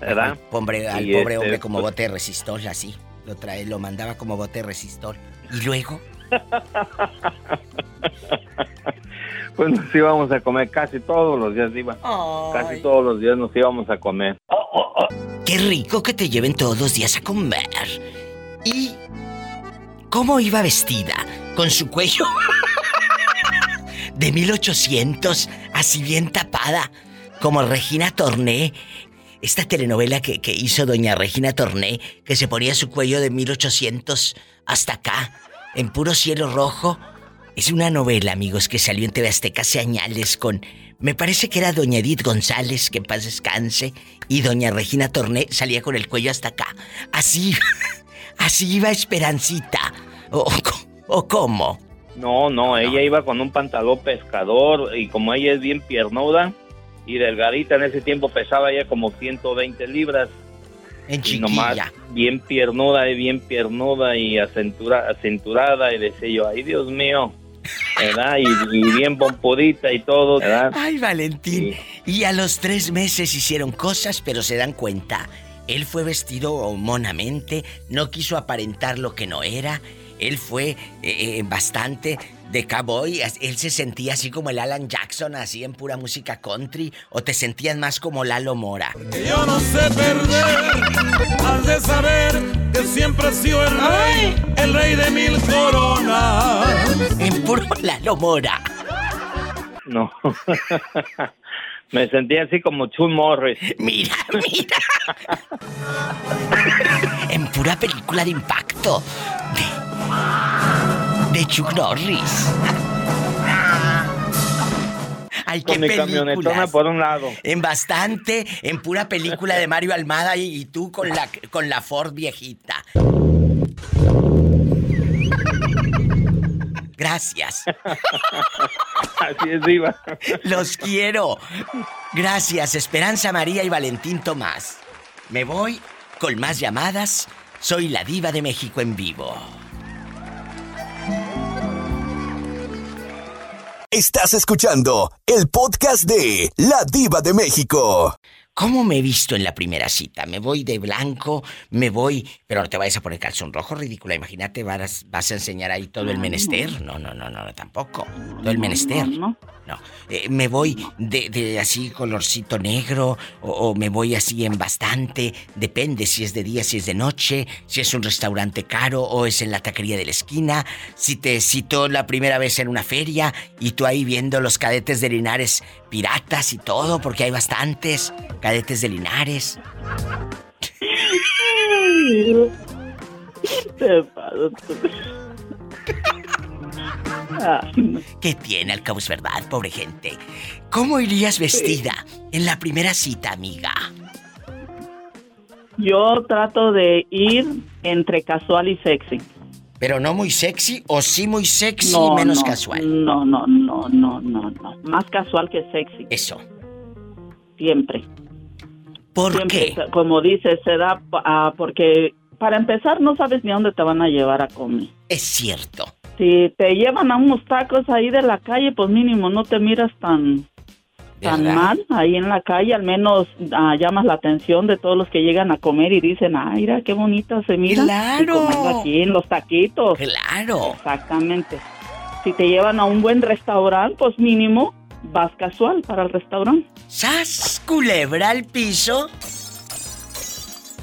¿Verdad? Al pobre, al pobre este, hombre como pues bote de resistor, así. Lo trae, lo mandaba como bote de resistor. ¿Y luego? pues nos íbamos a comer casi todos los días, iba. Casi todos los días nos íbamos a comer. Qué rico que te lleven todos los días a comer. ¿Y cómo iba vestida? Con su cuello de 1800, así bien tapada, como Regina Torné. Esta telenovela que, hizo doña Regina Torné, que se ponía su cuello de 1800 hasta acá, en puro cielo rojo. Es una novela, amigos, que salió en TV Azteca hace añales con... Me parece que era doña Edith González, que en paz descanse, y doña Regina Torné salía con el cuello hasta acá. Así, así iba Esperancita. ¿O, o cómo? No, no, ella iba con un pantalón pescador y como ella es bien piernuda y delgadita, en ese tiempo pesaba ya como 120 libras. En chiquilla. bien piernuda y bien piernuda y acenturada y decía yo, ay Dios mío, ¿verdad? Y, bien pompudita y todo, ¿verdad? Ay, Valentín. Y a los tres meses hicieron cosas, pero se dan cuenta. Él fue vestido monamente, no quiso aparentar lo que no era él fue eh, eh, bastante de cowboy. Él se sentía así como el Alan Jackson, así en pura música country. ¿O te sentías más como Lalo Mora? Yo no sé perder, has de saber que siempre ha sido el rey, el rey de mil coronas. En puro Lalo Mora. No. Me sentía así como Chuck Morris. Mira, mira. en pura película de impacto. De, Chuck Norris. Ay, qué con por un lado. En bastante, en pura película de Mario Almada y, tú con la, con la Ford viejita. Gracias. Así es, Diva. Los quiero. Gracias, Esperanza María y Valentín Tomás. Me voy con más llamadas. Soy la Diva de México en vivo. Estás escuchando el podcast de La Diva de México. ¿Cómo me he visto en la primera cita? Me voy de blanco, me voy... Pero no te vayas a poner calzón rojo, ridícula. Imagínate, vas, vas a enseñar ahí todo el menester. No, no, no, no, tampoco. Todo el menester. No. Eh, me voy de, de, así colorcito negro o, o, me voy así en bastante. Depende si es de día, si es de noche, si es un restaurante caro o es en la taquería de la esquina. Si te citó la primera vez en una feria y tú ahí viendo los cadetes de Linares piratas y todo, porque hay bastantes cadetes de Linares. ¿Qué tiene? Al cabo es verdad, pobre gente. ¿Cómo irías vestida en la primera cita, amiga? Yo trato de ir entre casual y sexy. ¿Pero no muy sexy o sí muy sexy y menos no, casual? No, no, no, no, no, no. Más casual que sexy. Eso. Siempre. ¿Por Siempre, qué? Como dices, se da ah, porque para empezar no sabes ni a dónde te van a llevar a comer. Es cierto. Si te llevan a unos tacos ahí de la calle, pues mínimo no te miras tan tan ¿Verdad? mal ahí en la calle, al menos ah, llamas la atención de todos los que llegan a comer y dicen, ay, mira qué bonita se mira. ¡Claro! Aquí en los taquitos. Claro. Exactamente. Si te llevan a un buen restaurante, pues mínimo vas casual para el restaurante. ¡Sas! Culebra al piso.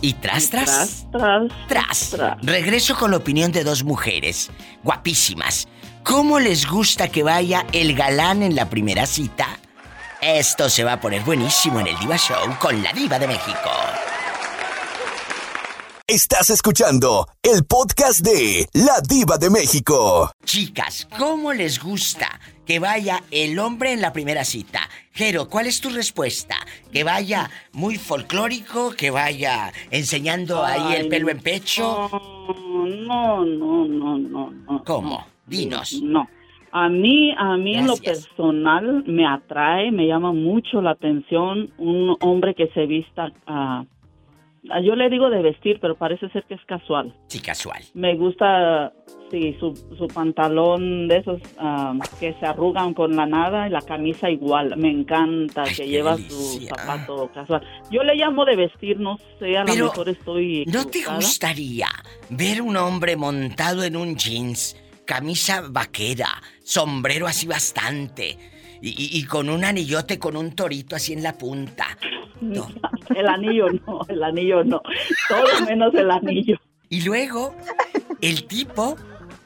Y tras, tras. Tras, tras. Regreso con la opinión de dos mujeres, guapísimas. ¿Cómo les gusta que vaya el galán en la primera cita? Esto se va a poner buenísimo en el Diva Show con la Diva de México. Estás escuchando el podcast de La Diva de México. Chicas, ¿cómo les gusta que vaya el hombre en la primera cita? Jero, ¿cuál es tu respuesta? ¿Que vaya muy folclórico? ¿Que vaya enseñando ahí el pelo en pecho? No, no, no, no, no. ¿Cómo? Dinos. No. A mí, a mí en lo personal me atrae, me llama mucho la atención un hombre que se vista, ah, yo le digo de vestir, pero parece ser que es casual. Sí, casual. Me gusta, sí, su, su pantalón de esos ah, que se arrugan con la nada y la camisa igual. Me encanta que lleva su zapato casual. Yo le llamo de vestir, no sé, a lo mejor estoy. ¿No te gustaría ver un hombre montado en un jeans, camisa vaquera, sombrero así bastante y, y- y con un anillote con un torito así en la punta? El anillo no, el anillo no. Todo menos el anillo. Y luego, el tipo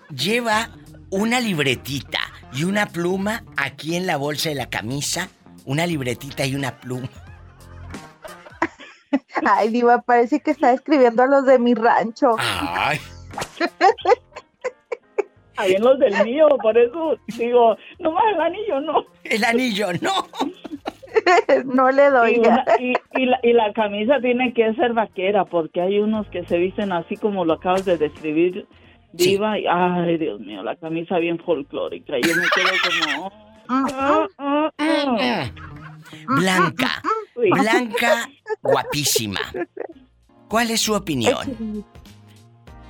lleva una libretita y una pluma aquí en la bolsa de la camisa. Una libretita y una pluma. Ay, Diva, parece que está escribiendo a los de mi rancho. Ay. Ahí en los del mío, por eso digo, nomás el anillo no. El anillo no. no le doy. Y, una- y- y la, y la camisa tiene que ser vaquera, porque hay unos que se visten así como lo acabas de describir, diva. Y, ay, Dios mío, la camisa bien folclórica. Yo me quedo como... ah, ah, ah. Blanca. Blanca, guapísima. ¿Cuál es su opinión?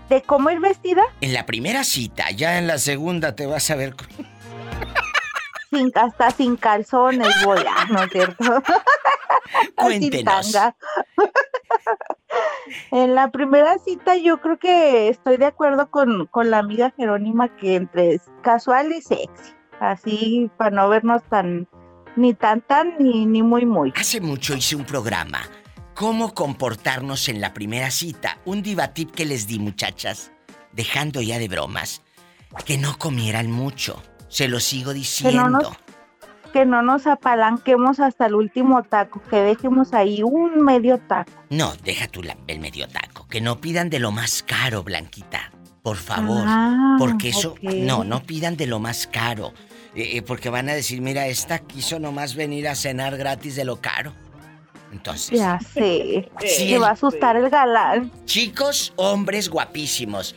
¿De cómo ir vestida? En la primera cita, ya en la segunda te vas a ver. con- Sin, hasta sin calzones voy, ah, ¿no es cierto? sin Cuéntenos. tanga. en la primera cita yo creo que estoy de acuerdo con, con la amiga Jerónima que entre casual y sexy. Así para no vernos tan ni tan tan ni, ni muy muy. Hace mucho hice un programa. ¿Cómo comportarnos en la primera cita? Un divatip que les di, muchachas. Dejando ya de bromas. Que no comieran mucho. Se lo sigo Que diciendo. no, nos, que no nos apalanquemos hasta el último taco, que dejemos ahí un medio taco. No, deja tú la- el medio taco. Que no pidan de lo más caro, Blanquita. Por favor. Ah, porque eso. No, no pidan de lo más caro. Eh, eh, porque van a decir, mira, esta quiso nomás venir a cenar gratis de lo caro. Entonces. Ya sé. Sí, Se va a asustar el galán. Chicos, hombres guapísimos.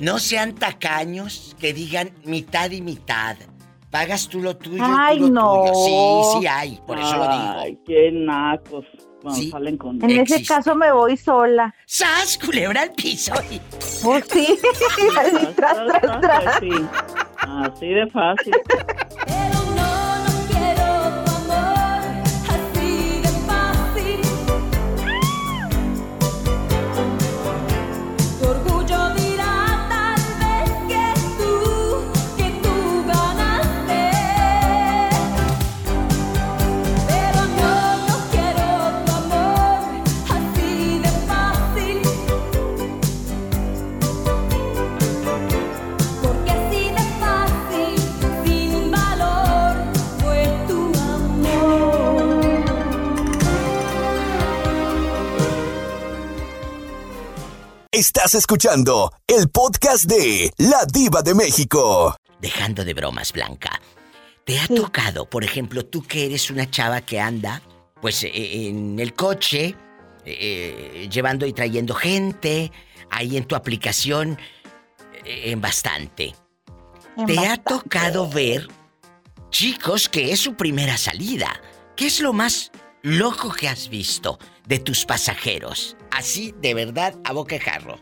No sean tacaños que digan mitad y mitad. Pagas tú lo tuyo Ay, y tú lo no. tuyo. Sí, sí hay, por eso lo digo. Ay, qué nacos. Cuando Sí. salen con... En ese caso me voy sola. ¡Sas, culebra al piso! Pues sí. Así, tras, tras, tras. Sí, así de fácil. Estás escuchando el podcast de La Diva de México. Dejando de bromas, Blanca. ¿Te ha tocado, por ejemplo, tú que eres una chava que anda, pues eh, en el coche, eh, llevando y trayendo gente, ahí en tu aplicación, eh, en bastante? En ¿Te ha tocado ver chicos que es su primera salida? ¿Qué es lo más loco que has visto de tus pasajeros? Así, de verdad, a boca de jarro.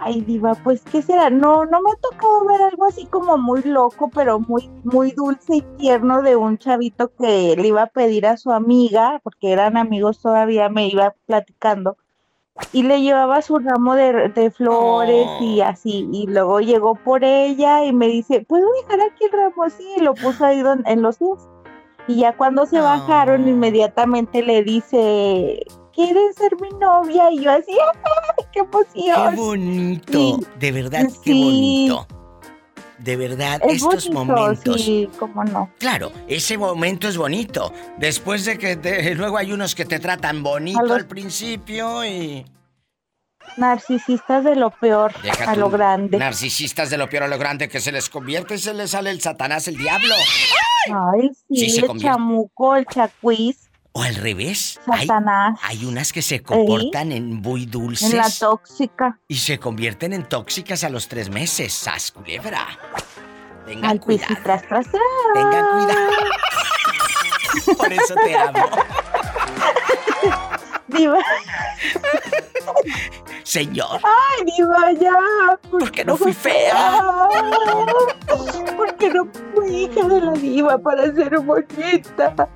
Ay, diva, pues qué será, no, no me ha tocado ver algo así como muy loco, pero muy, muy dulce y tierno de un chavito que le iba a pedir a su amiga, porque eran amigos todavía, me iba platicando, y le llevaba su ramo de, de flores y así, y luego llegó por ella y me dice, ¿puedo dejar aquí el ramo así? Y lo puso ahí don- en los pies. Y ya cuando se bajaron, inmediatamente le dice, ¿quieres ser mi novia? Y yo así, ¡ay, qué emoción! ¡Qué bonito! Sí. De verdad, qué bonito. De verdad, Es estos bonito, momentos. sí, cómo no. Claro, ese momento es bonito. Después de que te- luego hay unos que te tratan bonito los- al principio y. Narcisistas de lo peor, Deja a lo grande. Narcisistas de lo peor a lo grande que se les convierte y se les sale el satanás, el diablo. Ay, sí, Sí se el convierte. chamuco, el chacuís, O al revés. Hay, Satanás, hay unas que se comportan en muy dulces en la tóxica, y se convierten en tóxicas a los tres meses. ¡Sas, culebra! Tengan al cuidado. tras tras tras. Tengan cuidado. Por eso te amo. Diva, Señor. ay, diva, ya. Porque no fui fea. Porque no fui hija de la diva para ser bonita.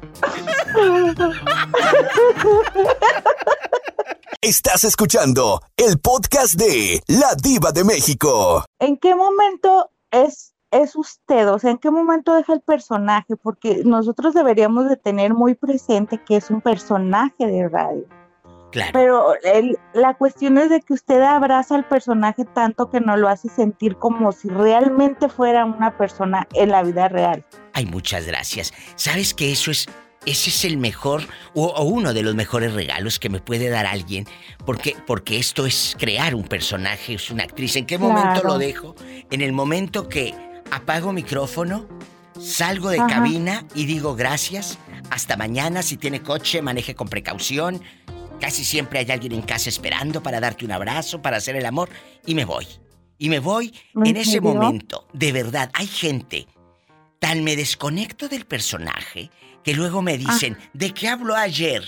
Estás escuchando el podcast de La Diva de México. ¿En qué momento es, es usted? O sea, ¿en qué momento deja el personaje? Porque nosotros deberíamos de tener muy presente que es un personaje de radio. Claro. Pero el- la cuestión es de que usted abraza al personaje tanto que no lo hace sentir como si realmente fuera una persona en la vida real. Ay, muchas gracias. ¿Sabes que eso es ese es el mejor o, o uno de los mejores regalos que me puede dar alguien? Porque porque esto es crear un personaje, es una actriz. ¿En qué momento Claro. lo dejo? En el momento que apago micrófono, salgo de Ajá. cabina y digo gracias. Hasta mañana, si tiene coche, maneje con precaución. Casi siempre hay alguien en casa esperando para darte un abrazo, para hacer el amor. Y me voy. Y me voy ¿En en ese serio? momento. De verdad, hay gente tan me desconecto del personaje que luego me dicen, ¿de qué hablo ayer?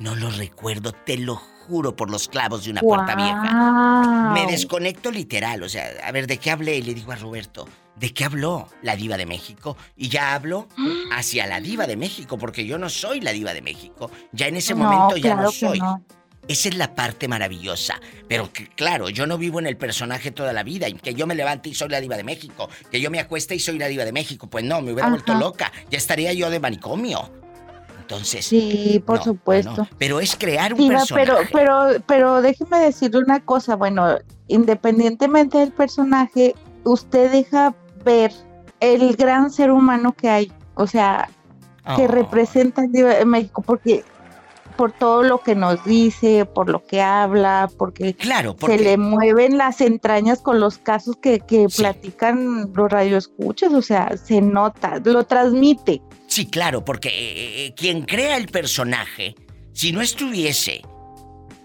No lo recuerdo, te lo juro por los clavos de una puerta vieja. Me desconecto literal, o sea, a ver, ¿de qué hablé? Y le digo a Roberto, ¿de qué habló la diva de México? Y ya hablo hacia la diva de México, porque yo no soy la diva de México. Ya en ese No, momento ya no claro que soy. no. Esa es la parte maravillosa. Pero que, claro, yo no vivo en el personaje toda la vida. Que yo me levante y soy la diva de México. Que yo me acueste y soy la diva de México. Pues no, me hubiera Ajá. vuelto loca. Ya estaría yo de manicomio. Entonces. Sí, por no, supuesto. no. Pero es crear un Diva, personaje. pero, pero, pero déjeme decirle una cosa, bueno, independientemente del personaje, usted deja ver el gran ser humano que hay, o sea, que Oh. representa el Diva de México, porque por todo lo que nos dice, por lo que habla, porque, Claro, porque- se le mueven las entrañas con los casos que, que platican los radioescuchas, o sea, se nota, lo transmite. Sí, claro, porque eh, eh, quien crea el personaje, si no estuviese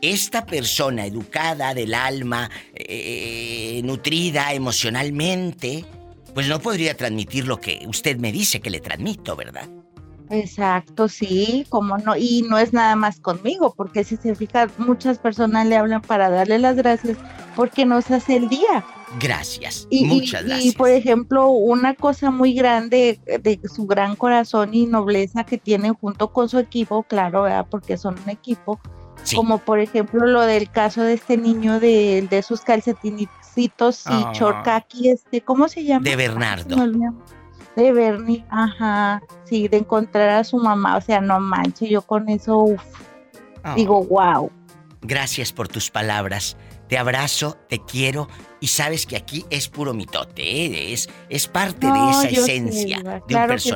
esta persona educada del alma, eh, nutrida emocionalmente, pues no podría transmitir lo que usted me dice que le transmito, ¿verdad? Exacto, sí, como no, y no es nada más conmigo, porque si se fija, muchas personas le hablan para darle las gracias porque nos hace el día. Gracias, Y, y- muchas y, gracias. por ejemplo, una cosa muy grande de su gran corazón y nobleza que tiene junto con su equipo, claro, ¿verdad? porque son un equipo, como por ejemplo lo del caso de este niño de, de sus calcetinicitos y Ah. chorcaki, este, ¿cómo se llama? De Bernardo. olvidó. De Bernie, ajá, sí, de encontrar a su mamá, o sea, no manches, yo con eso, uf, Ah. digo, wow. Gracias por tus palabras. Te abrazo, te quiero y sabes que aquí es puro mitote, ¿eh? es, es parte de esa esencia de un sí.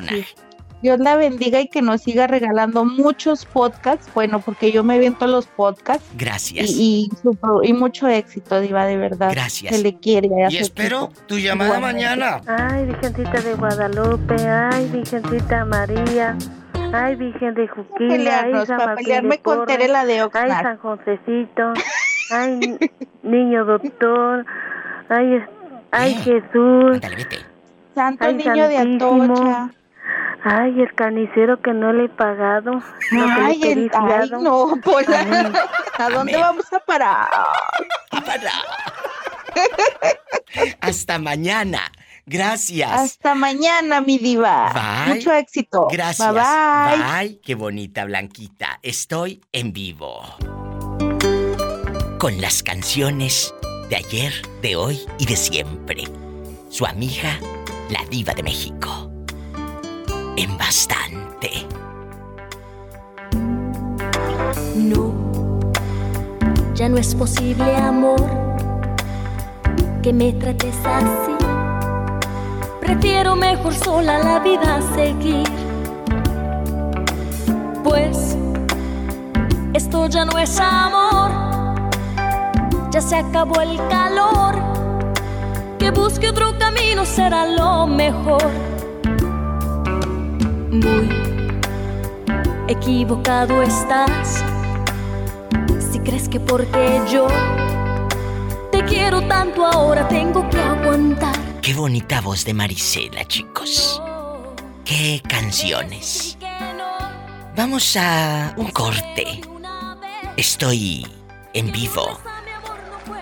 Dios la bendiga y que nos siga regalando muchos podcasts. Bueno, porque yo me viento los podcasts. Gracias. Y, y, su pro- y mucho éxito, Diva, de verdad. Gracias. Se le quiere. Y espero tu llamada Igualmente. mañana. Ay, Virgencita de Guadalupe, ay, Virgencita María, ay, Virgen de Juquila, ay, San para Martín pelearme de con Porres, Tere, la de ay. San Josecito, ay, ni- niño doctor, ay, ay, Jesús, Santo ay, niño de. Atocha. Ay, el carnicero que no le he pagado, Ay, el, ay, no, Pola. Amén. ¿A dónde Amén. vamos a parar? Hasta mañana. Gracias. Hasta mañana, mi diva. Bye. Mucho éxito. Gracias. Bye bye. Bye. Qué bonita, Blanquita. Estoy en vivo. Con las canciones de ayer, de hoy y de siempre. Su amiga, la diva de México. En bastante. No, ya no es posible, amor, que me trates así. Prefiero mejor sola la vida seguir. Pues esto ya no es amor, ya se acabó el calor. Que busque otro camino será lo mejor. Muy equivocado estás. Si crees que porque yo te quiero tanto ahora tengo que aguantar. Qué bonita voz de Marisela, chicos. Qué canciones. Vamos a un corte. Estoy en vivo.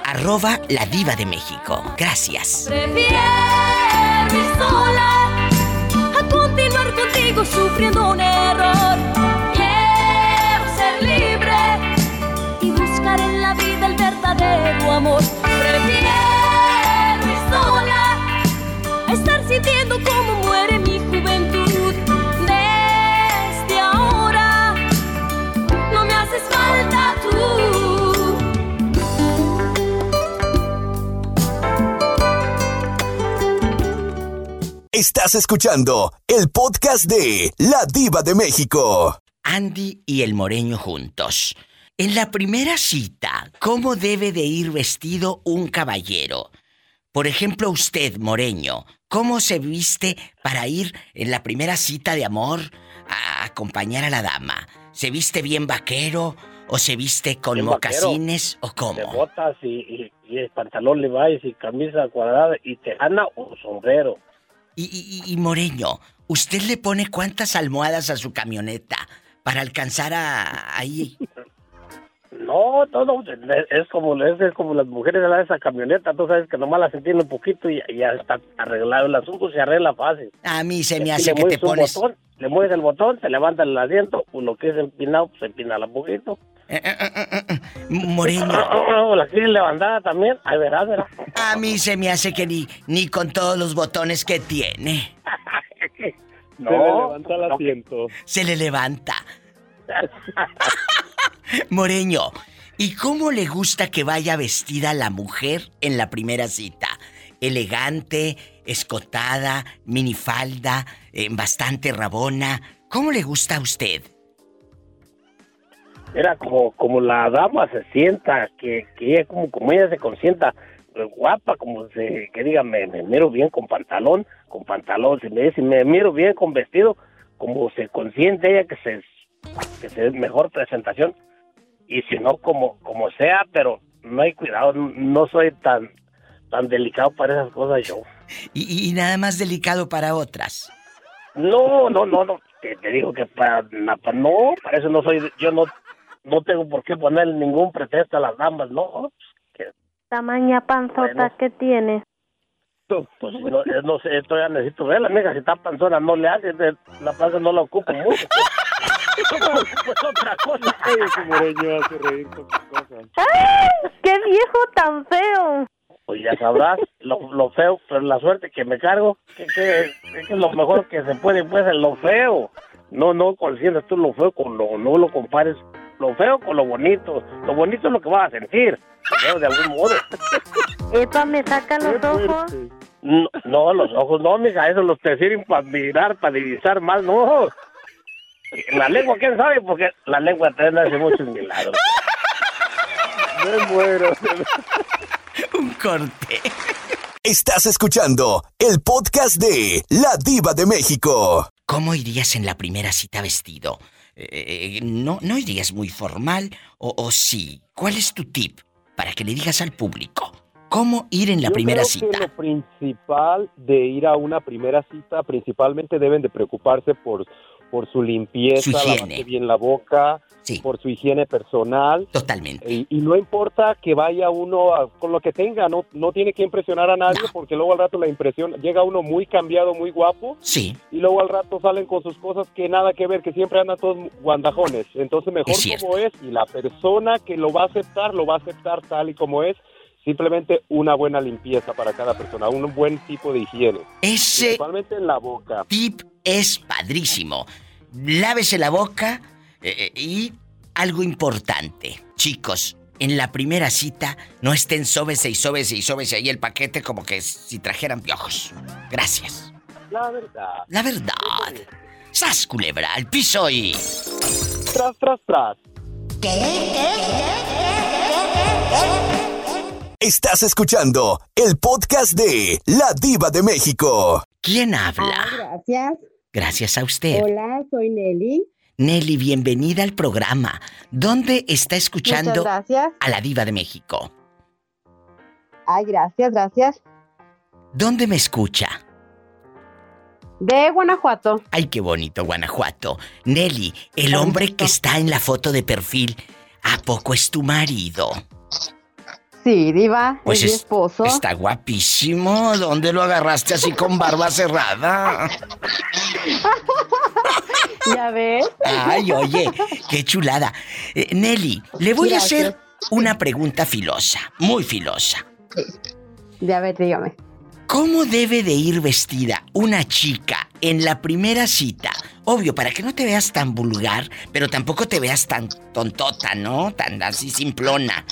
Arroba la diva de México. Gracias. Sola continuar contigo sufriendo un error. Quiero ser libre y buscar en la vida el verdadero amor. Estás escuchando el podcast de La Diva de México. Andy y el moreño juntos. En la primera cita, ¿cómo debe de ir vestido un caballero? Por ejemplo, usted, moreño, ¿cómo se viste para ir en la primera cita de amor a acompañar a la dama? ¿Se viste bien vaquero o se viste con Bien vaquero. mocasines o De cómo? botas y, y, y el pantalón Levi's y camisa cuadrada y tejana o sombrero. Y, y- y, moreño, ¿usted le pone cuántas almohadas a su camioneta para alcanzar a ahí? No, todo es, es como es, es como las mujeres de la- esa camioneta, tú sabes que nomás la sentían un poquito y, ya está arreglado el asunto, se arregla fácil. A mí se me hace que te pones... botón, le mueves el botón, se levanta el asiento, o lo que es empinado, pues se empina un poquito. Moreño. La quieres levantada también, ahí verás, verás. A mí se me hace que ni, ni con todos los botones que tiene. No, se le levanta el asiento. Se le levanta. Moreño, ¿y cómo le gusta que vaya vestida la mujer en la primera cita? Elegante, escotada, minifalda, eh, bastante rabona. ¿Cómo le gusta a usted? Era como, como la dama se sienta, que, que ella como, como ella se consienta eh, guapa, como se, que diga, me, me miro bien con pantalón, con pantalón, si me, si me miro bien con vestido, como se consiente ella que se, que se mejor presentación, y si no, como, como sea, pero no hay cuidado, no soy tan, tan delicado para esas cosas yo. Y, y nada más delicado para otras. No, no, no, no, te, te digo que para, no, para eso no soy, yo no, no tengo por qué poner ningún pretexto a las damas, no, Tamaña panzota Bueno. que tienes. Pues no, no sé, esto ya necesito verla, amiga, si está panzona no le hace, la panza no la ocupo mucho. pues otra cosa. hace reír con cosas. ¡Ay! ¡Qué viejo tan feo! Pues ya sabrás lo, lo feo, pero la suerte que me cargo, que, que, que es lo mejor que se puede, pues, es lo feo. No, no consientas tú lo feo con lo, no lo compares lo feo con lo bonito. Lo bonito es lo que vas a sentir, de algún modo. Epa, me saca los ojos. No, no, los ojos no, mija, eso los te sirven para mirar, para divisar más, no. La lengua, ¿quién sabe? Porque la lengua también hace muchos milagros. Me muero. Un corte. Estás escuchando el podcast de La Diva de México. ¿Cómo irías en la primera cita vestido? Eh, no, ¿No irías muy formal o, o sí? ¿Cuál es tu tip para que le digas al público? ¿Cómo ir en la Yo primera creo que cita? lo principal de ir a una primera cita, principalmente deben de preocuparse por, por su limpieza, Su lavarse bien la boca, por su higiene personal. Totalmente. Y, y no importa que vaya uno a- con lo que tenga, no, no tiene que impresionar a nadie, porque luego al rato la impresión, llega uno muy cambiado, muy guapo. Sí. Y luego al rato salen con sus cosas que nada que ver, que siempre andan todos guandajones. Entonces mejor Es como es y la persona que lo va a aceptar, lo va a aceptar tal y como es. Simplemente una buena limpieza para cada persona, un buen tipo de higiene. Ese Principalmente en la boca. tip es padrísimo. Lávese la boca eh, eh, y algo importante. Chicos, en la primera cita no estén sóbese y sóbese y sóbese ahí el paquete como que si trajeran piojos. Gracias. La verdad. La verdad. ¡Sas, culebra! ¡Al piso y... Tras, tras, tras. Estás escuchando el podcast de La Diva de México. ¿Quién habla? Ah, gracias. Gracias a usted. Hola, soy Nelly. Nelly, bienvenida al programa. ¿Dónde está escuchando a la diva de México? Ay, gracias, gracias. ¿Dónde me escucha? De Guanajuato. Ay, qué bonito, Guanajuato. Nelly, el hombre que está en la foto de perfil, ¿a poco es tu marido? Sí, diva, Pues es mi es- esposo. Está guapísimo. ¿Dónde lo agarraste así con barba cerrada? ya ves. Ay, oye, qué chulada. Eh, Nelly, le voy Gracias. a hacer una pregunta filosa, muy filosa. Ya ver, dígame. ¿Cómo debe de ir vestida una chica en la primera cita? Obvio, para que no te veas tan vulgar, pero tampoco te veas tan tontota, ¿no? Tan así simplona.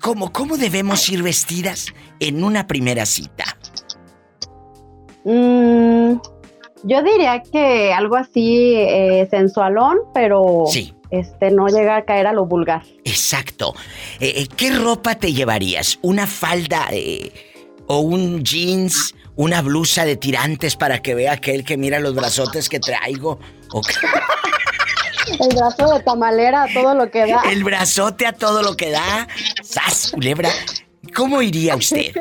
¿Cómo, cómo debemos ir vestidas en una primera cita? Mm, yo diría que algo así eh, sensualón, pero Sí. este no llega a caer a lo vulgar. Exacto. Eh, eh, ¿Qué ropa te llevarías? ¿Una falda eh, o un jeans? ¿Una blusa de tirantes para que vea aquel que mira los brazotes que traigo? ¿O qué? El brazo de tamalera, todo lo que da. El brazote a todo lo que da. ¡Sas, culebra! ¿Cómo iría usted?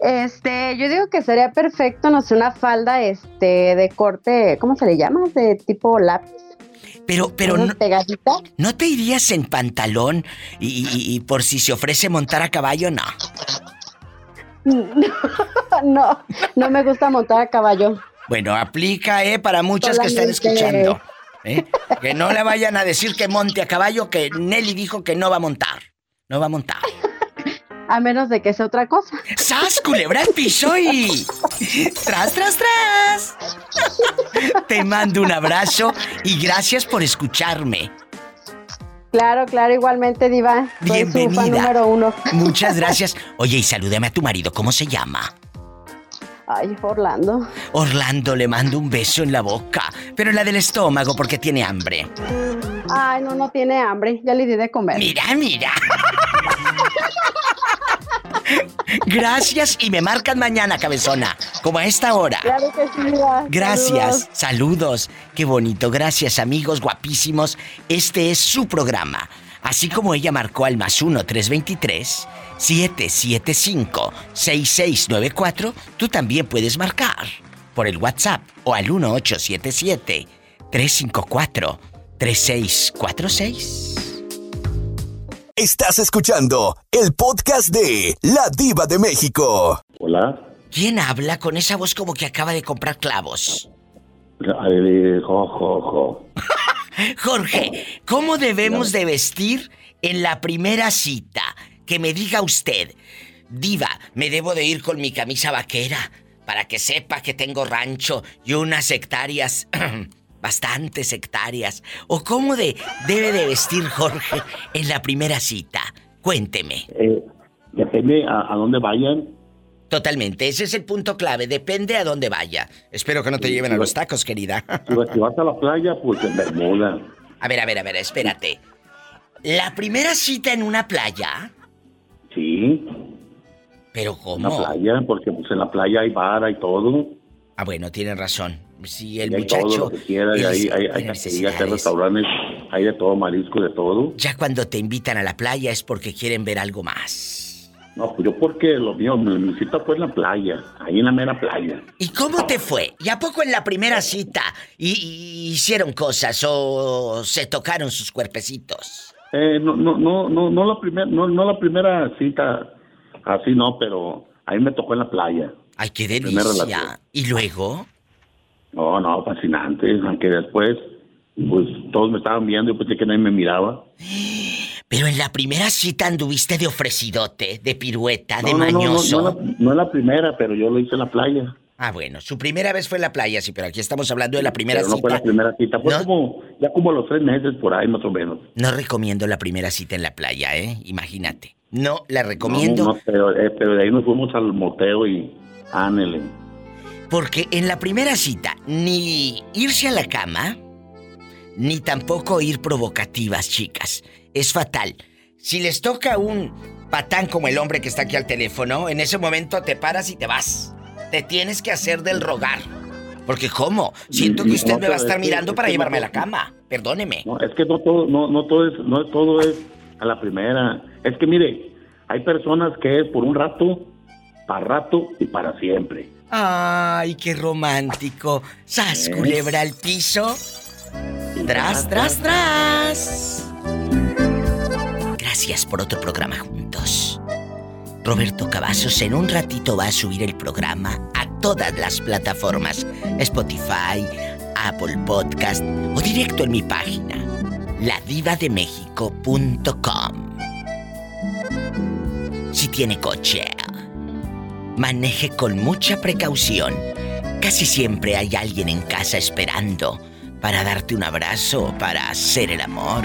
Este, yo digo que sería perfecto, no sé, una falda este de corte, ¿cómo se le llama? De tipo lápiz. Pero, pero no. ¿no te irías en pantalón y, y- y por si se ofrece montar a caballo? No. no, no me gusta montar a caballo. Bueno, aplica, ¿eh? Para muchas que están Solamente- escuchando. ¿eh? Que no le vayan a decir que monte a caballo, que Nelly dijo que no va a montar. No va a montar. A menos de que sea otra cosa. ¡Sas, culebra al piso y... ¡Tras, tras, tras! Te mando un abrazo y gracias por escucharme. Claro, claro, igualmente, Diva. Soy su fan Bienvenida. número uno. Muchas gracias. Oye, y salúdame a tu marido. ¿Cómo se llama? Ay, Orlando. Orlando le mando un beso en la boca, pero en la del estómago porque tiene hambre. Ay, no, no tiene hambre. Ya le di de comer. Mira, mira. Gracias y me marcan mañana, cabezona, como a esta hora. Claro que sí, Diva. Gracias, Saludos. saludos. Qué bonito, gracias amigos guapísimos. Este es su programa. Así como ella marcó al más 1-323-775-6694, tú también puedes marcar por el WhatsApp o al 1877-354-3646. Estás escuchando el podcast de La Diva de México. Hola, ¿Quién habla con esa voz como que acaba de comprar clavos? Jo. Jorge, ¿cómo debemos de vestir en la primera cita? Que me diga usted, diva, me debo de ir con mi camisa vaquera para que sepa que tengo rancho y unas hectáreas, bastantes hectáreas. ¿O cómo de, debe de vestir Jorge en la primera cita? Cuénteme. Eh, depende a, a dónde vayan. Totalmente, ese es el punto clave, depende a dónde vaya. Espero que no te lleven a los tacos, querida. Si vas, si vas a la playa, pues en Bermuda. A ver, a ver, a ver, espérate. La primera cita en una playa, Sí, pero en la ¿cómo? playa, porque pues en la playa hay bar, hay todo. Ah, bueno, tienes razón. Si el y hay todo muchacho lo que quiera, y él hay, hay, hay restaurantes, hay de todo, marisco, de todo. Ya cuando te invitan a la playa es porque quieren ver algo más. No, pues yo porque lo mío, mi, cita fue en la playa, ahí en la mera playa. ¿Y cómo te fue? ¿Y a poco en la primera cita y, y- hicieron cosas o se tocaron sus cuerpecitos? Eh, no, no, no, no, no la primera, no, no la primera cita, así no, pero ahí me tocó en la playa. Ay, qué delicia. ¿Y luego? No, no, fascinante, aunque después, pues todos me estaban viendo y pensé que nadie me miraba. Pero en la primera cita anduviste de ofrecidote, de pirueta, de No, no, no, no, mañoso. no, la, no la primera, pero yo lo hice en la playa. Ah, bueno, su primera vez fue en la playa, sí, pero aquí estamos hablando de la primera pero no fue cita. la primera cita, fue No. como, ya como los tres meses por ahí más o menos. No recomiendo la primera cita en la playa, ¿eh? Imagínate. No la recomiendo No, no, pero, eh, pero de ahí nos fuimos al moteo y ánele. Porque en la primera cita ni irse a la cama, ni tampoco ir provocativas, chicas. Es fatal. Si les toca un patán como el hombre que está aquí al teléfono, en ese momento te paras y te vas. Te tienes que hacer del rogar. Porque ¿cómo? Siento que usted me va a estar mirando para llevarme a la cama. Perdóneme. No, es que no todo, no, no todo es, no todo es a la primera. Es que mire, hay personas que es por un rato, para rato y para siempre. Ay, qué romántico. Sas, culebra al piso. Tras, tras, tras. Gracias por otro programa juntos. Roberto Cavazos en un ratito va a subir el programa a todas las plataformas. Spotify, Apple Podcast o directo en mi página. ladivademexico.com Si tiene coche, maneje con mucha precaución. Casi siempre hay alguien en casa esperando para darte un abrazo o para hacer el amor.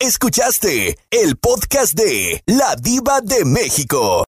Escuchaste el podcast de La Diva de México.